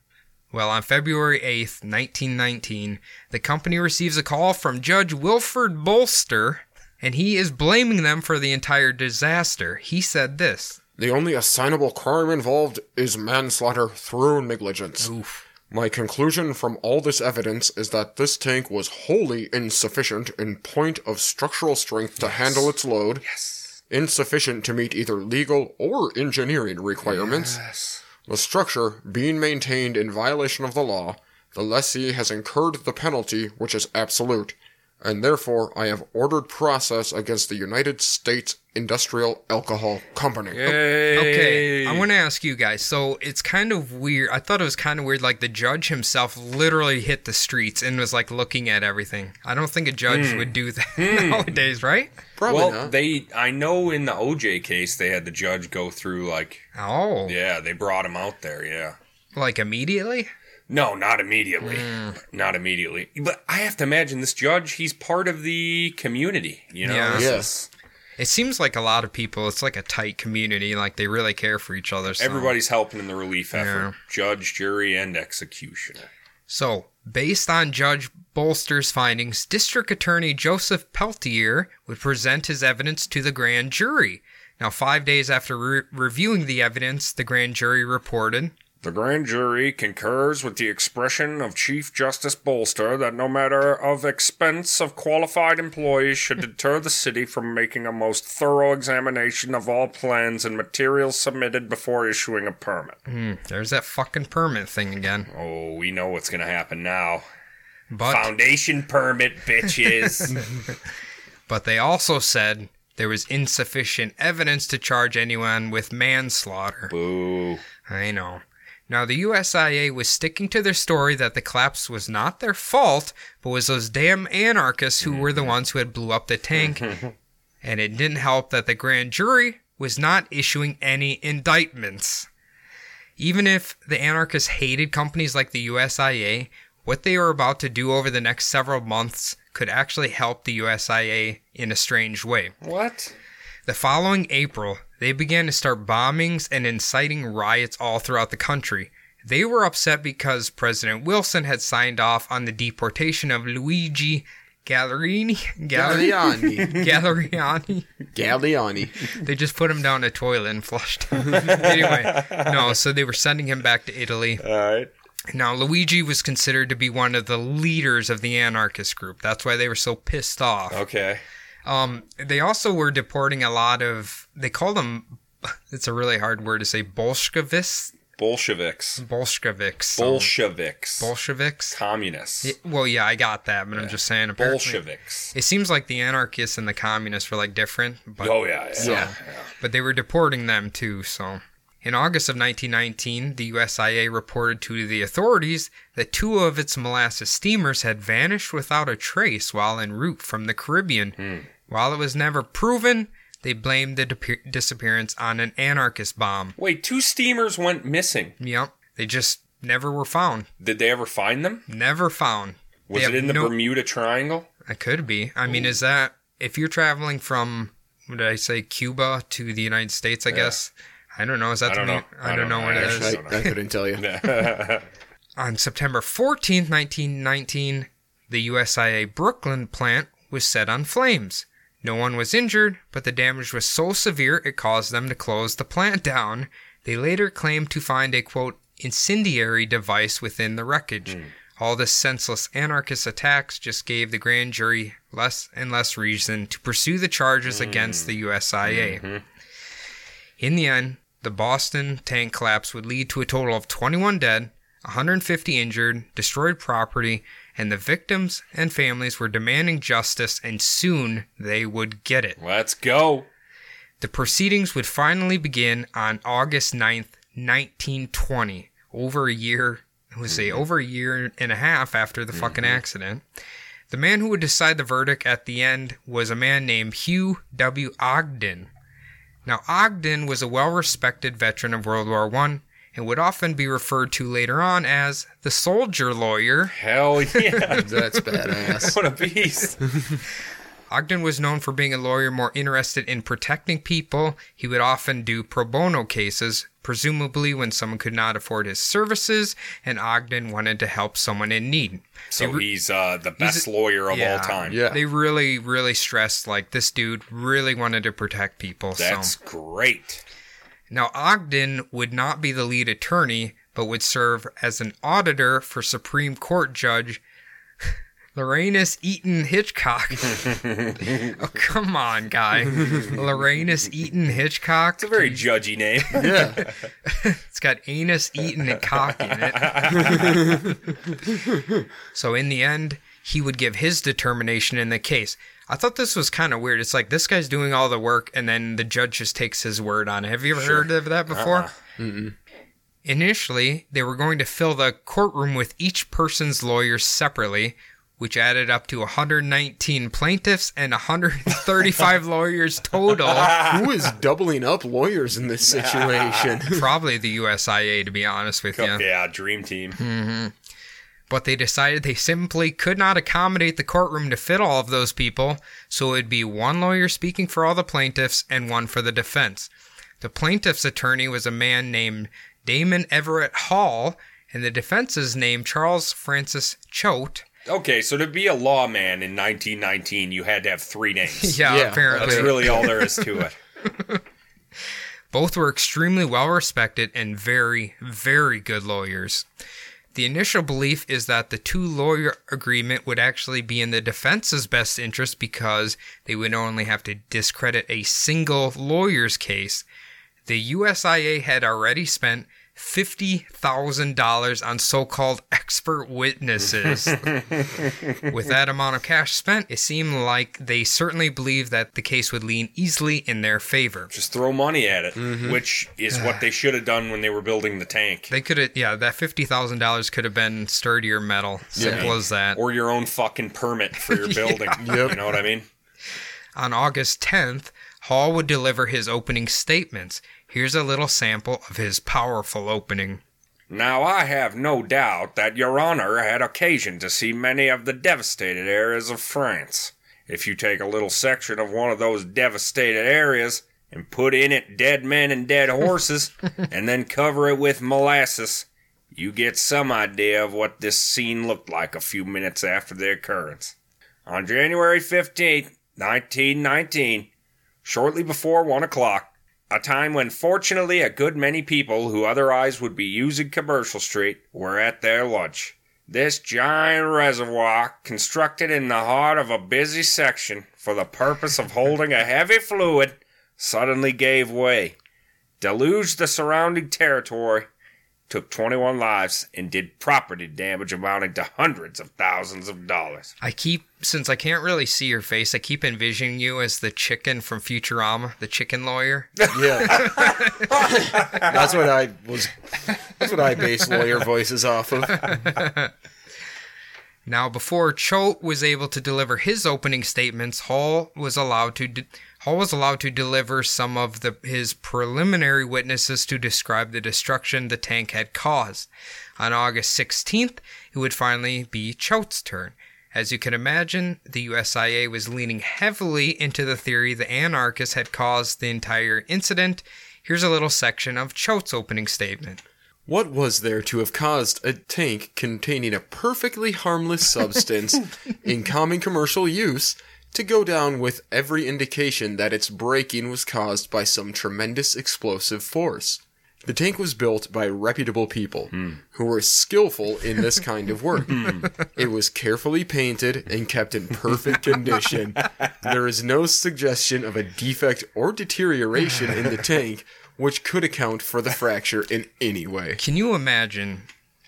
Well, on February 8th, 1919, the company receives a call from Judge Wilfred Bolster, and he is blaming them for the entire disaster. He said this The only assignable crime involved is manslaughter through negligence. Oof. My conclusion from all this evidence is that this tank was wholly insufficient in point of structural strength to handle its load. Yes. Insufficient to meet either legal or engineering requirements. Yes. The structure being maintained in violation of the law, the lessee has incurred the penalty which is absolute, and therefore I have ordered process against the United States Industrial Alcohol Company. Okay, I want to ask you guys. So it's kind of weird. I thought it was kind of weird. Like the judge himself literally hit the streets and was like looking at everything. I don't think a judge hmm. would do that hmm. nowadays, right? Probably Well, not. they. I know in the OJ case they had the judge go through like. Oh, Yeah, they brought him out there. Yeah. like immediately? No, not immediately. Mm. Not immediately. But I have to imagine this judge, he's part of the community, you know? Yeah. Yes. It seems like a lot of people. It's like a tight community. Like they really care for each other. So. everybody's helping in the relief effort. Yeah. Judge, jury, and executioner. So Based on Judge Bolster's findings, District Attorney Joseph Pelletier would present his evidence to the grand jury. Now, five days after re- reviewing the evidence, the grand jury reported The grand jury concurs with the expression of Chief Justice Bolster that no matter of expense of qualified employees should deter the city from making a most thorough examination of all plans and materials submitted before issuing a permit. Hmm, there's that fucking permit thing again. Oh, we know what's going to happen now. But Foundation permit, bitches. But they also said there was insufficient evidence to charge anyone with manslaughter. Boo. I know. Now, the USIA was sticking to their story that the collapse was not their fault, but was those damn anarchists who were the mm-hmm. ones who had blew up the tank. and it didn't help that the grand jury was not issuing any indictments. Even if the anarchists hated companies like the USIA, what they were about to do over the next several months could actually help the USIA in a strange way. What? The following April, they began to start bombings and inciting riots all throughout the country. They were upset because President Wilson had signed off on the deportation of Luigi Gallerini. Gallerini. Galliani. Gallerini. They just put him down a toilet and flushed him. anyway, no, so they were sending him back to Italy. All right. Now, Luigi was considered to be one of the leaders of the anarchist group. That's why they were so pissed off. Okay. Um, they also were deporting a lot of. They call them. It's a really hard word to say. Bolsheviks. Bolsheviks. Bolsheviks. so- Bolsheviks. Bolsheviks. Communists. Yeah, well, yeah, I got that, but I'm just saying. Apparently, Bolsheviks. It seems like the anarchists and the communists were like different, but Oh yeah, yeah. Yeah. but they were deporting them too. So, in August of 1919, the USIA reported to the authorities that two of its molasses steamers had vanished without a trace while en route from the Caribbean. While it was never proven, they blamed the dip- disappearance on an anarchist bomb. Wait, two steamers went missing. Yep, they just never were found. Did they ever find them? Never found. Was They it in the no- Bermuda Triangle? It could be. I mean, is that if you're traveling from what did I say, Cuba to the United States? I guess. I don't know. Is that I the don't new- know. I, I don't don't know know. what I it actually is. don't I, I couldn't tell you. On September 14th, 1919, the USIA Brooklyn plant was set on flames. No one was injured, but the damage was so severe it caused them to close the plant down. They later claimed to find a quote incendiary device within the wreckage. Hmm. All the senseless anarchist attacks just gave the grand jury less and less reason to pursue the charges against the hmm. USIA. Mm-hmm. In the end, the Boston tank collapse would lead to a total of 21 dead, 150 injured, destroyed property, and the victims and families were demanding justice, and soon they would get it. Let's go. The proceedings would finally begin on August 9th, 1920, over a year, I would say mm-hmm. over a year and a half after the fucking mm-hmm. accident. The man who would decide the verdict at the end was a man named Hugh W. Ogden. Now, Ogden was a well respected veteran of World War I and would often be referred to later on as the soldier lawyer. Hell yeah. That's badass. what a beast. Ogden was known for being a lawyer more interested in protecting people. He would often do pro bono cases, presumably when someone could not afford his services, and Ogden wanted to help someone in need. So re- he's uh, the best lawyer of Yeah. all time. Yeah. They really, really stressed like this dude really wanted to protect people. That's so great. Now Ogden would not be the lead attorney, but would serve as an auditor for Supreme Court Judge Loranus Eaton Hitchcock. oh, come on, guy. Loranus Eaton Hitchcock. It's a very judgy name. Yeah. It's got anus, eaten, and cock in it. so in the end, he would give his determination in the case. I thought this was kind of weird. It's like this guy's doing all the work, and then the judge just takes his word on it. Have you ever heard of that before? Uh-uh. Initially, they were going to fill the courtroom with each person's lawyers separately, which added up to 119 plaintiffs and 135 lawyers total. Who is doubling up lawyers in this situation? Probably the USIA, to be honest with you. yeah, dream team. Mm-hmm. But they decided they simply could not accommodate the courtroom to fit all of those people, so it would be one lawyer speaking for all the plaintiffs and one for the defense. The plaintiff's attorney was a man named Damon Everett Hall, and the defense's named Charles Francis Choate. Okay, so to be a lawman in 1919, you had to have three names. Yeah, Yeah, apparently. That's really all there is to it. Both were extremely well respected and very, very good lawyers. The initial belief is that the two lawyer agreement would actually be in the defense's best interest because they would only have to discredit a single lawyer's case. The USIA had already spent $50,000 on so called expert witnesses. With that amount of cash spent, it seemed like they certainly believed that the case would lean easily in their favor. Just throw money at it, mm-hmm. which is what they should have done when they were building the tank. They could have, yeah, that fifty thousand dollars could have been sturdier metal. Simple as that. Or your own fucking permit for your building. Yep. You know what I mean? On August tenth, Hall would deliver his opening statements. Here's a little sample of his powerful opening. Now, I have no doubt that Your Honor had occasion to see many of the devastated areas of France. If you take a little section of one of those devastated areas and put in it dead men and dead horses, and then cover it with molasses, you get some idea of what this scene looked like a few minutes after the occurrence. On January 15th, 1919, shortly before one o'clock, a time when fortunately a good many people who otherwise would be using Commercial Street were at their lunch. This giant reservoir, constructed in the heart of a busy section for the purpose of holding a heavy fluid, suddenly gave way, deluged the surrounding territory, took 21 lives, and did property damage amounting to hundreds of thousands of dollars. I keep, since I can't really see your face, I keep envisioning you as the chicken from Futurama, the chicken lawyer. Yeah. that's what I was. That's what I base lawyer voices off of. Now, before Choate was able to deliver his opening statements, Hall was allowed to de- Hall was allowed to deliver some of the, his preliminary witnesses to describe the destruction the tank had caused. On August 16th, it would finally be Choate's turn. As you can imagine, the USIA was leaning heavily into the theory the anarchists had caused the entire incident. Here's a little section of Choate's opening statement. What was there to have caused a tank containing a perfectly harmless substance in common commercial use to go down with every indication that its breaking was caused by some tremendous explosive force? The tank was built by reputable people hmm. who were skillful in this kind of work. Hmm. it was carefully painted and kept in perfect condition. There is no suggestion of a defect or deterioration in the tank which could account for the fracture in any way. Can you imagine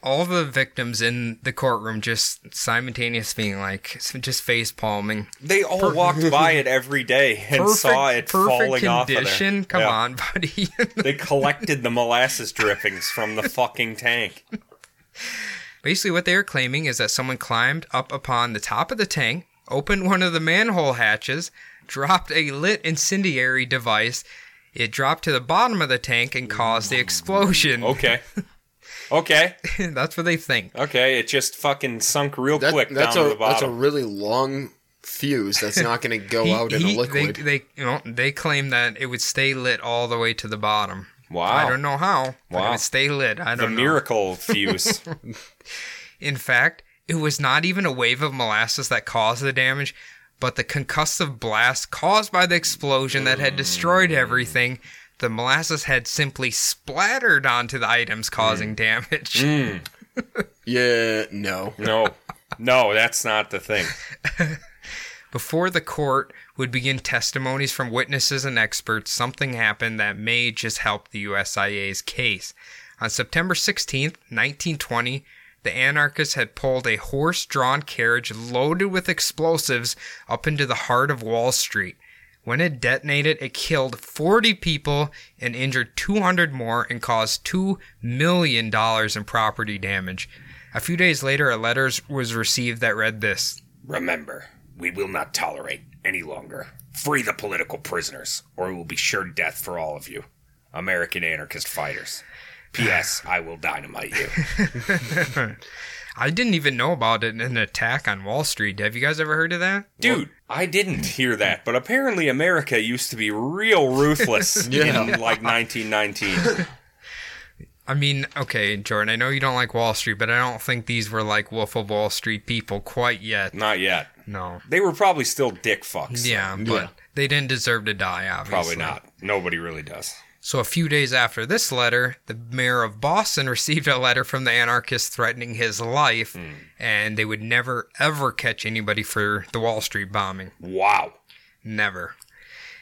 all the victims in the courtroom just simultaneous being like, just face palming? They all walked by it every day and saw it falling off of condition. there. Come Yeah. on, buddy. They collected the molasses drippings from the fucking tank. Basically, what they are claiming is that someone climbed up upon the top of the tank, opened one of the manhole hatches, dropped a lit incendiary device. It dropped to the bottom of the tank and caused the explosion. Okay. Okay. That's what they think. Okay. It just fucking sunk real That, quick that's down a to the bottom. that's a really long fuse that's not going to go He- out in he- a liquid. They, they, you know, they claim that it would stay lit all the way to the bottom. wow. I don't know how. But it Wow. would stay lit. I The don't know. miracle fuse. In fact, it was not even a wave of molasses that caused the damage, but the concussive blast caused by the explosion that had destroyed everything. The molasses had simply splattered onto the items, causing mm. damage. Mm. yeah, no. no. No, that's not the thing. Before the court would begin testimonies from witnesses and experts, something happened that may just help the USIA's case. On September 16th, 1920, the anarchists had pulled a horse drawn carriage loaded with explosives up into the heart of Wall Street. When it detonated, it killed 40 people and injured 200 more and caused $2 million in property damage. A few days later, a letter was received that read this Remember, we will not tolerate any longer. Free the political prisoners, or it will be sure death for all of you. American anarchist fighters. P.S. I will dynamite you. I didn't even know about it in an attack on Wall Street. Have you guys ever heard of that? Dude, I didn't hear that, but apparently America used to be real ruthless Yeah. in like 1919. I mean, okay, Jordan, I know you don't like Wall Street, but I don't think these were like Wolf of Wall Street people quite yet. Not yet. No. They were probably still dick fucks. Yeah, but Yeah. they didn't deserve to die, obviously. Probably not. Nobody really does. So, a few days after this letter, the mayor of Boston received a letter from the anarchists threatening his life, hmm. and they would never, ever catch anybody for the Wall Street bombing. Wow. Never.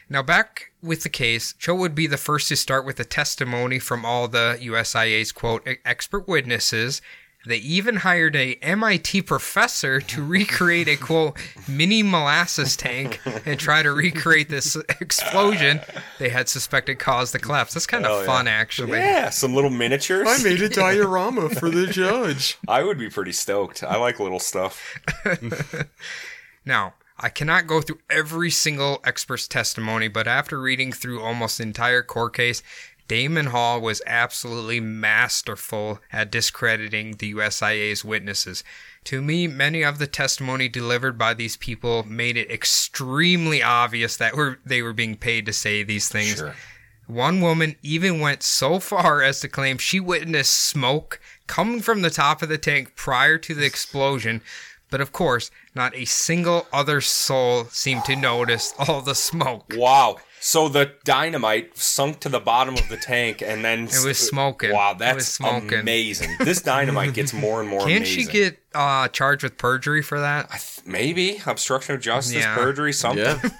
Now, back with the case, Choate would be the first to start with a testimony from all the USIA's quote "e- expert witnesses. They even hired a MIT professor to recreate a quote mini molasses tank and try to recreate this explosion they had suspected caused the collapse. That's kind of Hell yeah. fun, actually. Yeah, some little miniatures. I made a diorama for the judge. I would be pretty stoked. I like little stuff. Now, I cannot go through every single expert's testimony, but after reading through almost the entire court case, Damon Hall was absolutely masterful at discrediting the USIA's witnesses. To me, many of the testimony delivered by these people made it extremely obvious that were, they were being paid to say these things. Sure. One woman even went so far as to claim she witnessed smoke coming from the top of the tank prior to the explosion, but of course, not a single other soul seemed to notice all the smoke. Wow. So the dynamite sunk to the bottom of the tank and then It was smoking. Wow, It that's was smoking. amazing. This dynamite gets more and more Can't amazing. she get uh, charged with perjury for that? I th- maybe obstruction of justice, Yeah. perjury, something? Yeah.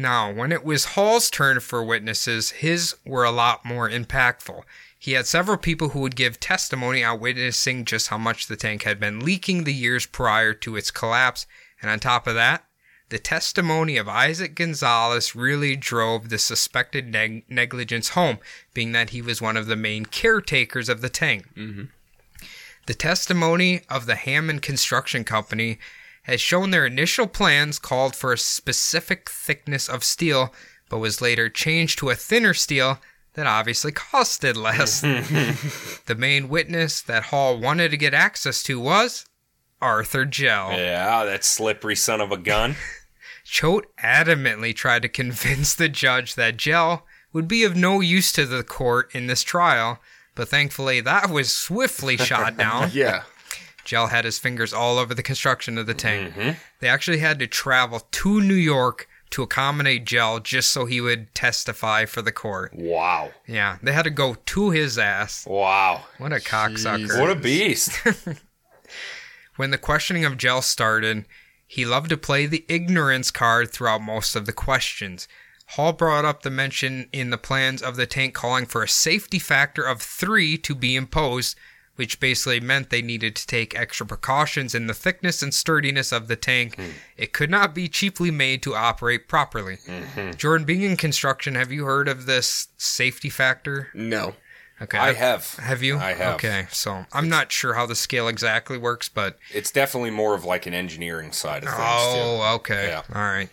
Now, when it was Hall's turn for witnesses, his were a lot more impactful. He had several people who would give testimony on witnessing just how much the tank had been leaking the years prior to its collapse, and on top of that, the testimony of Isaac Gonzalez really drove the suspected neg- negligence home, being that he was one of the main caretakers of the tank. Mm-hmm. The testimony of the Hammond Construction Company has shown their initial plans called for a specific thickness of steel, but was later changed to a thinner steel that obviously costed less. the main witness that Hall wanted to get access to was Arthur Jell. Yeah, that slippery son of a gun. Choate adamantly tried to convince the judge that Jell would be of no use to the court in this trial, but thankfully that was swiftly shot down. Yeah. Jell had his fingers all over the construction of the tank. Mm-hmm. They actually had to travel to New York to accommodate Jell just so he would testify for the court. Wow. Yeah, they had to go to his ass. Wow. What a cocksucker. Jesus. What a beast. When the questioning of Jell started, he loved to play the ignorance card throughout most of the questions. Hall brought up the mention in the plans of the tank calling for a safety factor of three to be imposed, which basically meant they needed to take extra precautions in the thickness and sturdiness of the tank. Hmm. It could not be cheaply made to operate properly. Mm-hmm. Jordan, being in construction, have you heard of this safety factor? No. Okay, I have. Have you? I have. Okay, so I'm not sure how the scale exactly works, but It's definitely more of like an engineering side of things, Oh, okay. Yeah. All right.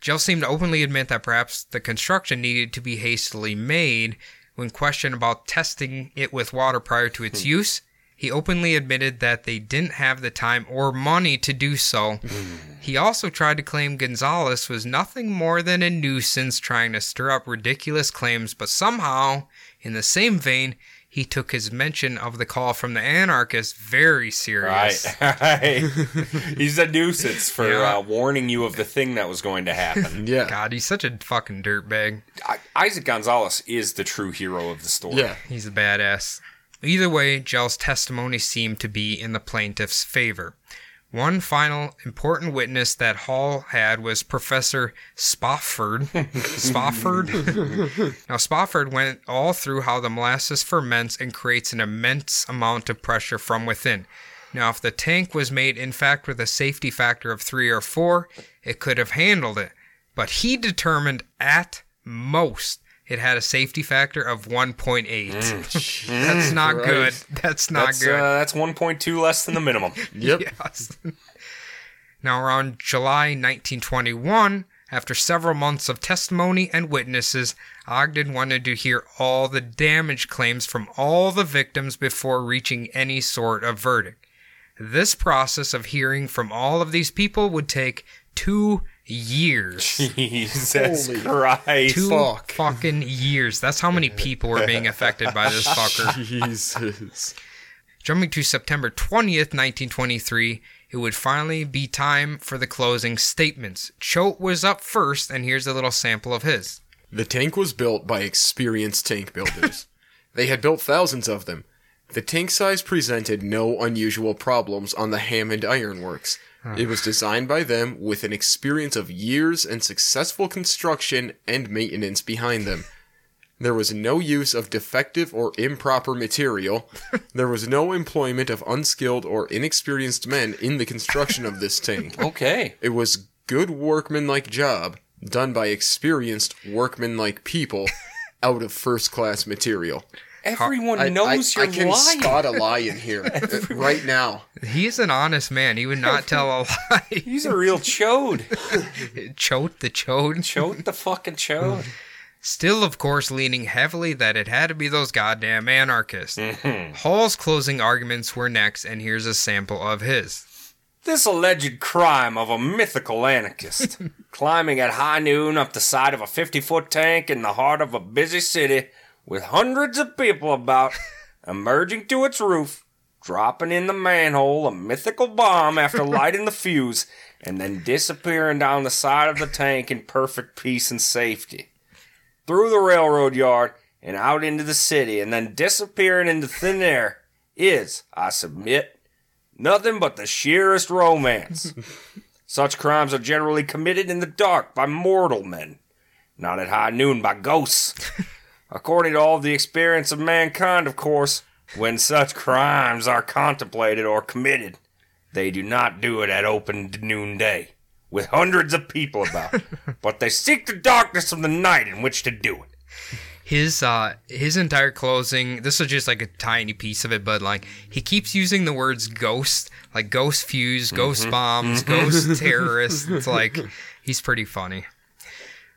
Jell seemed to openly admit that perhaps the construction needed to be hastily made. When questioned about testing it with water prior to Hmm. its use, he openly admitted that they didn't have the time or money to do so. Hmm. he also tried to claim Gonzalez was nothing more than a nuisance trying to stir up ridiculous claims, but somehow, in the same vein, he took his mention of the call from the anarchist very serious. Right. right. He's a nuisance for Yeah. uh, warning you of the thing that was going to happen. Yeah. God, he's such a fucking dirtbag. I- Isaac Gonzalez is the true hero of the story. Yeah. He's a badass. Either way, Jell's testimony seemed to be in the plaintiff's favor. One final important witness that Hall had was Professor Spofford. Spofford? now, Spofford went all through how the molasses ferments and creates an immense amount of pressure from within. Now, if the tank was made, in fact, with a safety factor of three or four, it could have handled it. But he determined at most it had a safety factor of 1.8. That's not Christ. good. That's not That's, good. uh, that's 1.2 less than the minimum. Yep. Yes. now, around July 1921, after several months of testimony and witnesses, Ogden wanted to hear all the damage claims from all the victims before reaching any sort of verdict. This process of hearing from all of these people would take two years. Jesus Holy Christ. Two Fuck. fucking years. That's how many people were being affected by this fucker. Jesus. Jumping to September 20th, 1923, it would finally be time for the closing statements. Choate was up first, and here's a little sample of his. The tank was built by experienced tank builders. they had built thousands of them. The tank size presented no unusual problems on the Hammond Iron Works. It was designed by them with an experience of years and successful construction and maintenance behind them. There was no use of defective or improper material. There was no employment of unskilled or inexperienced men in the construction of this tank. Okay. It was good workmanlike job done by experienced workmanlike people out of first class material. Everyone I, knows I, you're I can lying. spot a lie in here uh, right now. He's an honest man. He would not tell a lie. He's a real chode. Choate the chode. Chode the fucking chode. Still, of course, leaning heavily that it had to be those goddamn anarchists. Hall's closing arguments were next, and here's a sample of his. This alleged crime of a mythical anarchist climbing at high noon up the side of a 50 foot tank in the heart of a busy city with hundreds of people about, emerging to its roof, dropping in the manhole a mythical bomb after lighting the fuse, and then disappearing down the side of the tank in perfect peace and safety. Through the railroad yard and out into the city, and then disappearing into thin air is, I submit, nothing but the sheerest romance. Such crimes are generally committed in the dark by mortal men, not at high noon by ghosts. According to all the experience of mankind, of course, when such crimes are contemplated or committed, they do not do it at open noonday, with hundreds of people about, but they seek the darkness of the night in which to do it. His uh his entire closing this is just like a tiny piece of it, but like he keeps using the words ghost, like ghost fuse, ghost bombs, ghost terrorists. It's like he's pretty funny.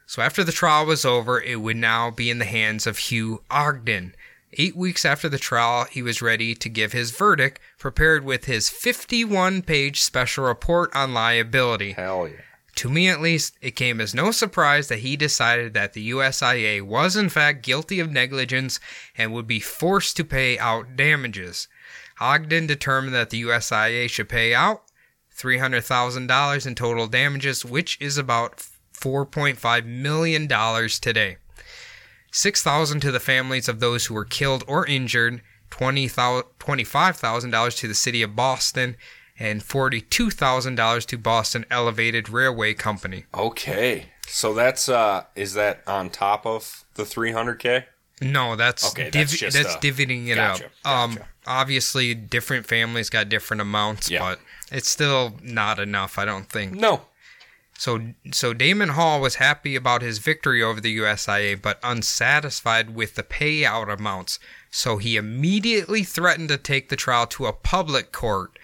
So after the trial was over, it would now be in the hands of Hugh Ogden. Eight weeks after the trial, he was ready to give his verdict, prepared with his 51 page special report on liability. Hell yeah. To me, at least, it came as no surprise that he decided that the USIA was in fact guilty of negligence and would be forced to pay out damages. Ogden determined that the USIA should pay out $300,000 in total damages, which is about $4.5 million today. 6000 to the families of those who were killed or injured, $20,000 $25,000 to the city of Boston, and $42,000 to Boston Elevated Railway Company. Okay. So that's uh is that on top of the 300k? No, that's Okay, div- that's just, that's uh, divvying it gotcha, up. Um, obviously, different families got different amounts, Yeah. but it's still not enough. I don't think. No. So, so Damon Hall was happy about his victory over the USIA, but unsatisfied with the payout amounts. So he immediately threatened to take the trial to a public court.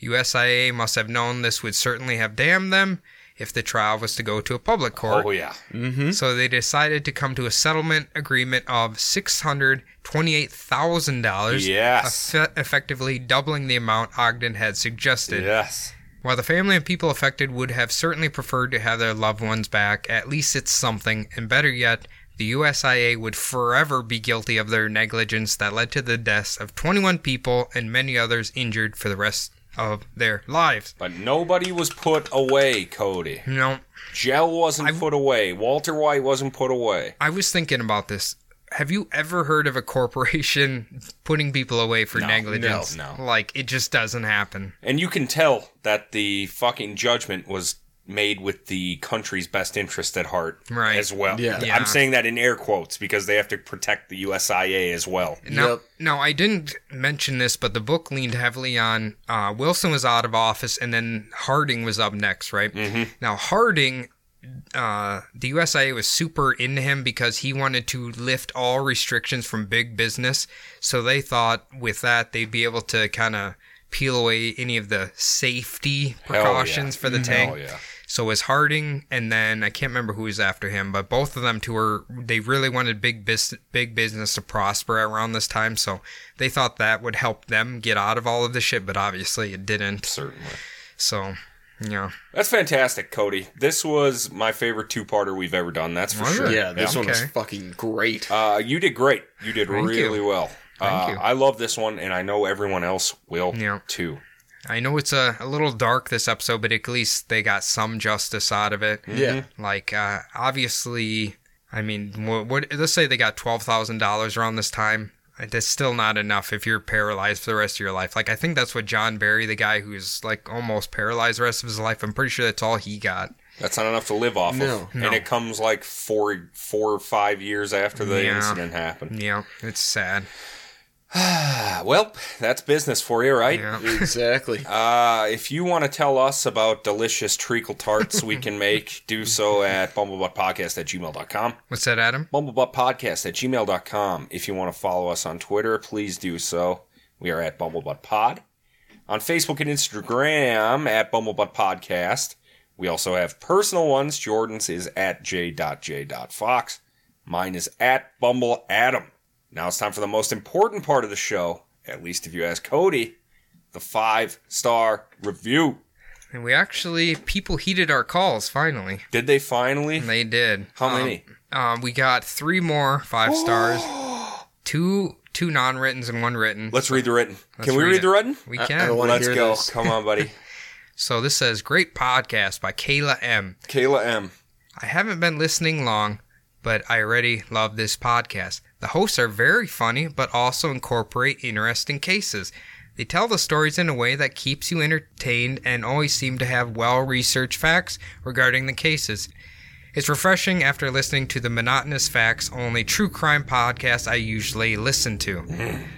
USIA must have known this would certainly have damned them if the trial was to go to a public court. Oh yeah. Mm-hmm. So they decided to come to a settlement agreement of six hundred twenty-eight thousand dollars. Yes. effectively doubling the amount Ogden had suggested. Yes. While the family and people affected would have certainly preferred to have their loved ones back, at least it's something, and better yet, the USIA would forever be guilty of their negligence that led to the deaths of 21 people and many others injured for the rest of their lives. But nobody was put away, Cody. No. Jell wasn't put away. Walter White wasn't put away. I was thinking about this. Have you ever heard of a corporation putting people away for negligence? no, no. Like, it just doesn't happen. And you can tell that the fucking judgment was made with the country's best interest at heart Right. as well. Yeah. Yeah. I'm saying that in air quotes because they have to protect the USIA as well. Now, Yep. now, I didn't mention this, but the book leaned heavily on uh, Wilson was out of office, and then Harding was up next, right? Mm-hmm. Now, Harding, uh, the USIA was super into him because he wanted to lift all restrictions from big business. So they thought with that they'd be able to kind of peel away any of the safety Hell yeah. precautions for the tank. Hell yeah. So was Harding, and then I can't remember who was after him, but both of them two were they really wanted big bis- big business to prosper around this time, so they thought that would help them get out of all of this shit, but obviously it didn't. Certainly. So Yeah. That's fantastic, Cody. This was my favorite two-parter we've ever done. That's for Was sure. it? Yeah, this one was Okay. fucking great. Uh, you did great. You did Thank really you. well. Thank uh, you. I love this one, and I know everyone else will Yeah. too. I know it's a, a little dark this episode, but at least they got some justice out of it. yeah. Like, uh, obviously, I mean, what, what let's say they got twelve thousand dollars around this time. That's still not enough if you're paralyzed for the rest of your life. Like, I think that's what John Barry, the guy who's like almost paralyzed the rest of his life, I'm pretty sure that's all he got. That's not enough to live off No. of, No. and it comes like four, four or five years after the Yeah. incident happened. Yeah, it's sad. Ah, well, that's business for you, right? Yeah. Exactly. Uh, if you want to tell us about delicious treacle tarts we can make, do so at bumblebuttpodcast at gmail.com. What's that, Adam? bumblebuttpodcast at gmail.com. If you want to follow us on Twitter, please do so. We are at bumblebuttpod. On Facebook and Instagram at bumblebuttpodcast. We also have personal ones. Jordan's is at j.j.fox. Mine is at bumbleadam. Now it's time for the most important part of the show, at least if you ask Cody, the five star review. And we actually people heeded our calls finally. Did they finally? They did. How Um, many? Um, we got three more five stars, two two non-writtens and one written. Let's read the written. Let's Can we read read the written? We I- I can. Let's go. this. Come on, buddy. so this says great podcast by Kayla M. Kayla M. I haven't been listening long, but I already love this podcast. The hosts are very funny, but also incorporate interesting cases. They tell the stories in a way that keeps you entertained and always seem to have well researched facts regarding the cases. It's refreshing after listening to the monotonous facts only true crime podcast I usually listen to.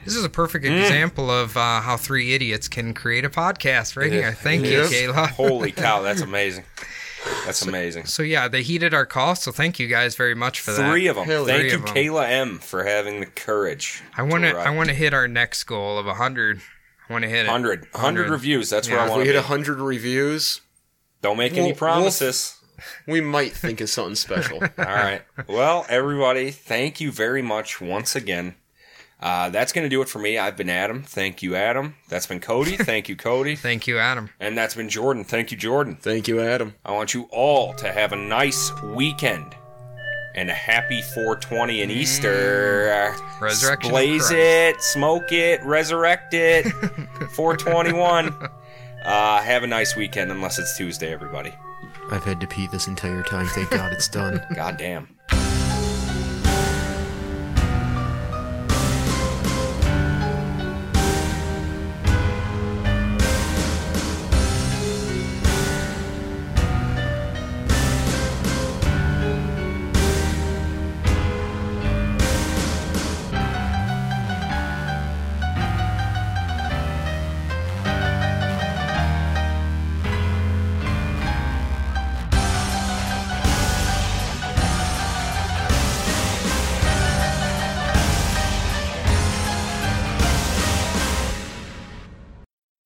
This is a perfect example of uh, how three idiots can create a podcast right here. Thank you. Kayla. Holy cow, that's amazing. That's amazing. So yeah, they heated our call, so thank you guys very much for that. Three of them. Hell, Thank you, of 'em. Kayla M, for having the courage. I want to. to I want to hit our next goal of hundred. I want to hit it. 100. 100 reviews. That's Yeah. where I If If want we to hit be. 100 reviews, Don't make We'll- any promises. we might think of something special. All right. Well, everybody, thank you very much once again. Uh, that's going to do it for me. I've been Adam. Thank you, Adam. That's been Cody. Thank you, Cody. Thank you, Adam. And that's been Jordan. Thank you, Jordan. Thank you, Adam. I want you all to have a nice weekend and a happy 420 and Easter. Resurrection Blaze it, smoke it, resurrect it. 421. Uh, have a nice weekend, unless it's Tuesday, everybody. I've had to pee this entire time. Thank God it's done. God damn.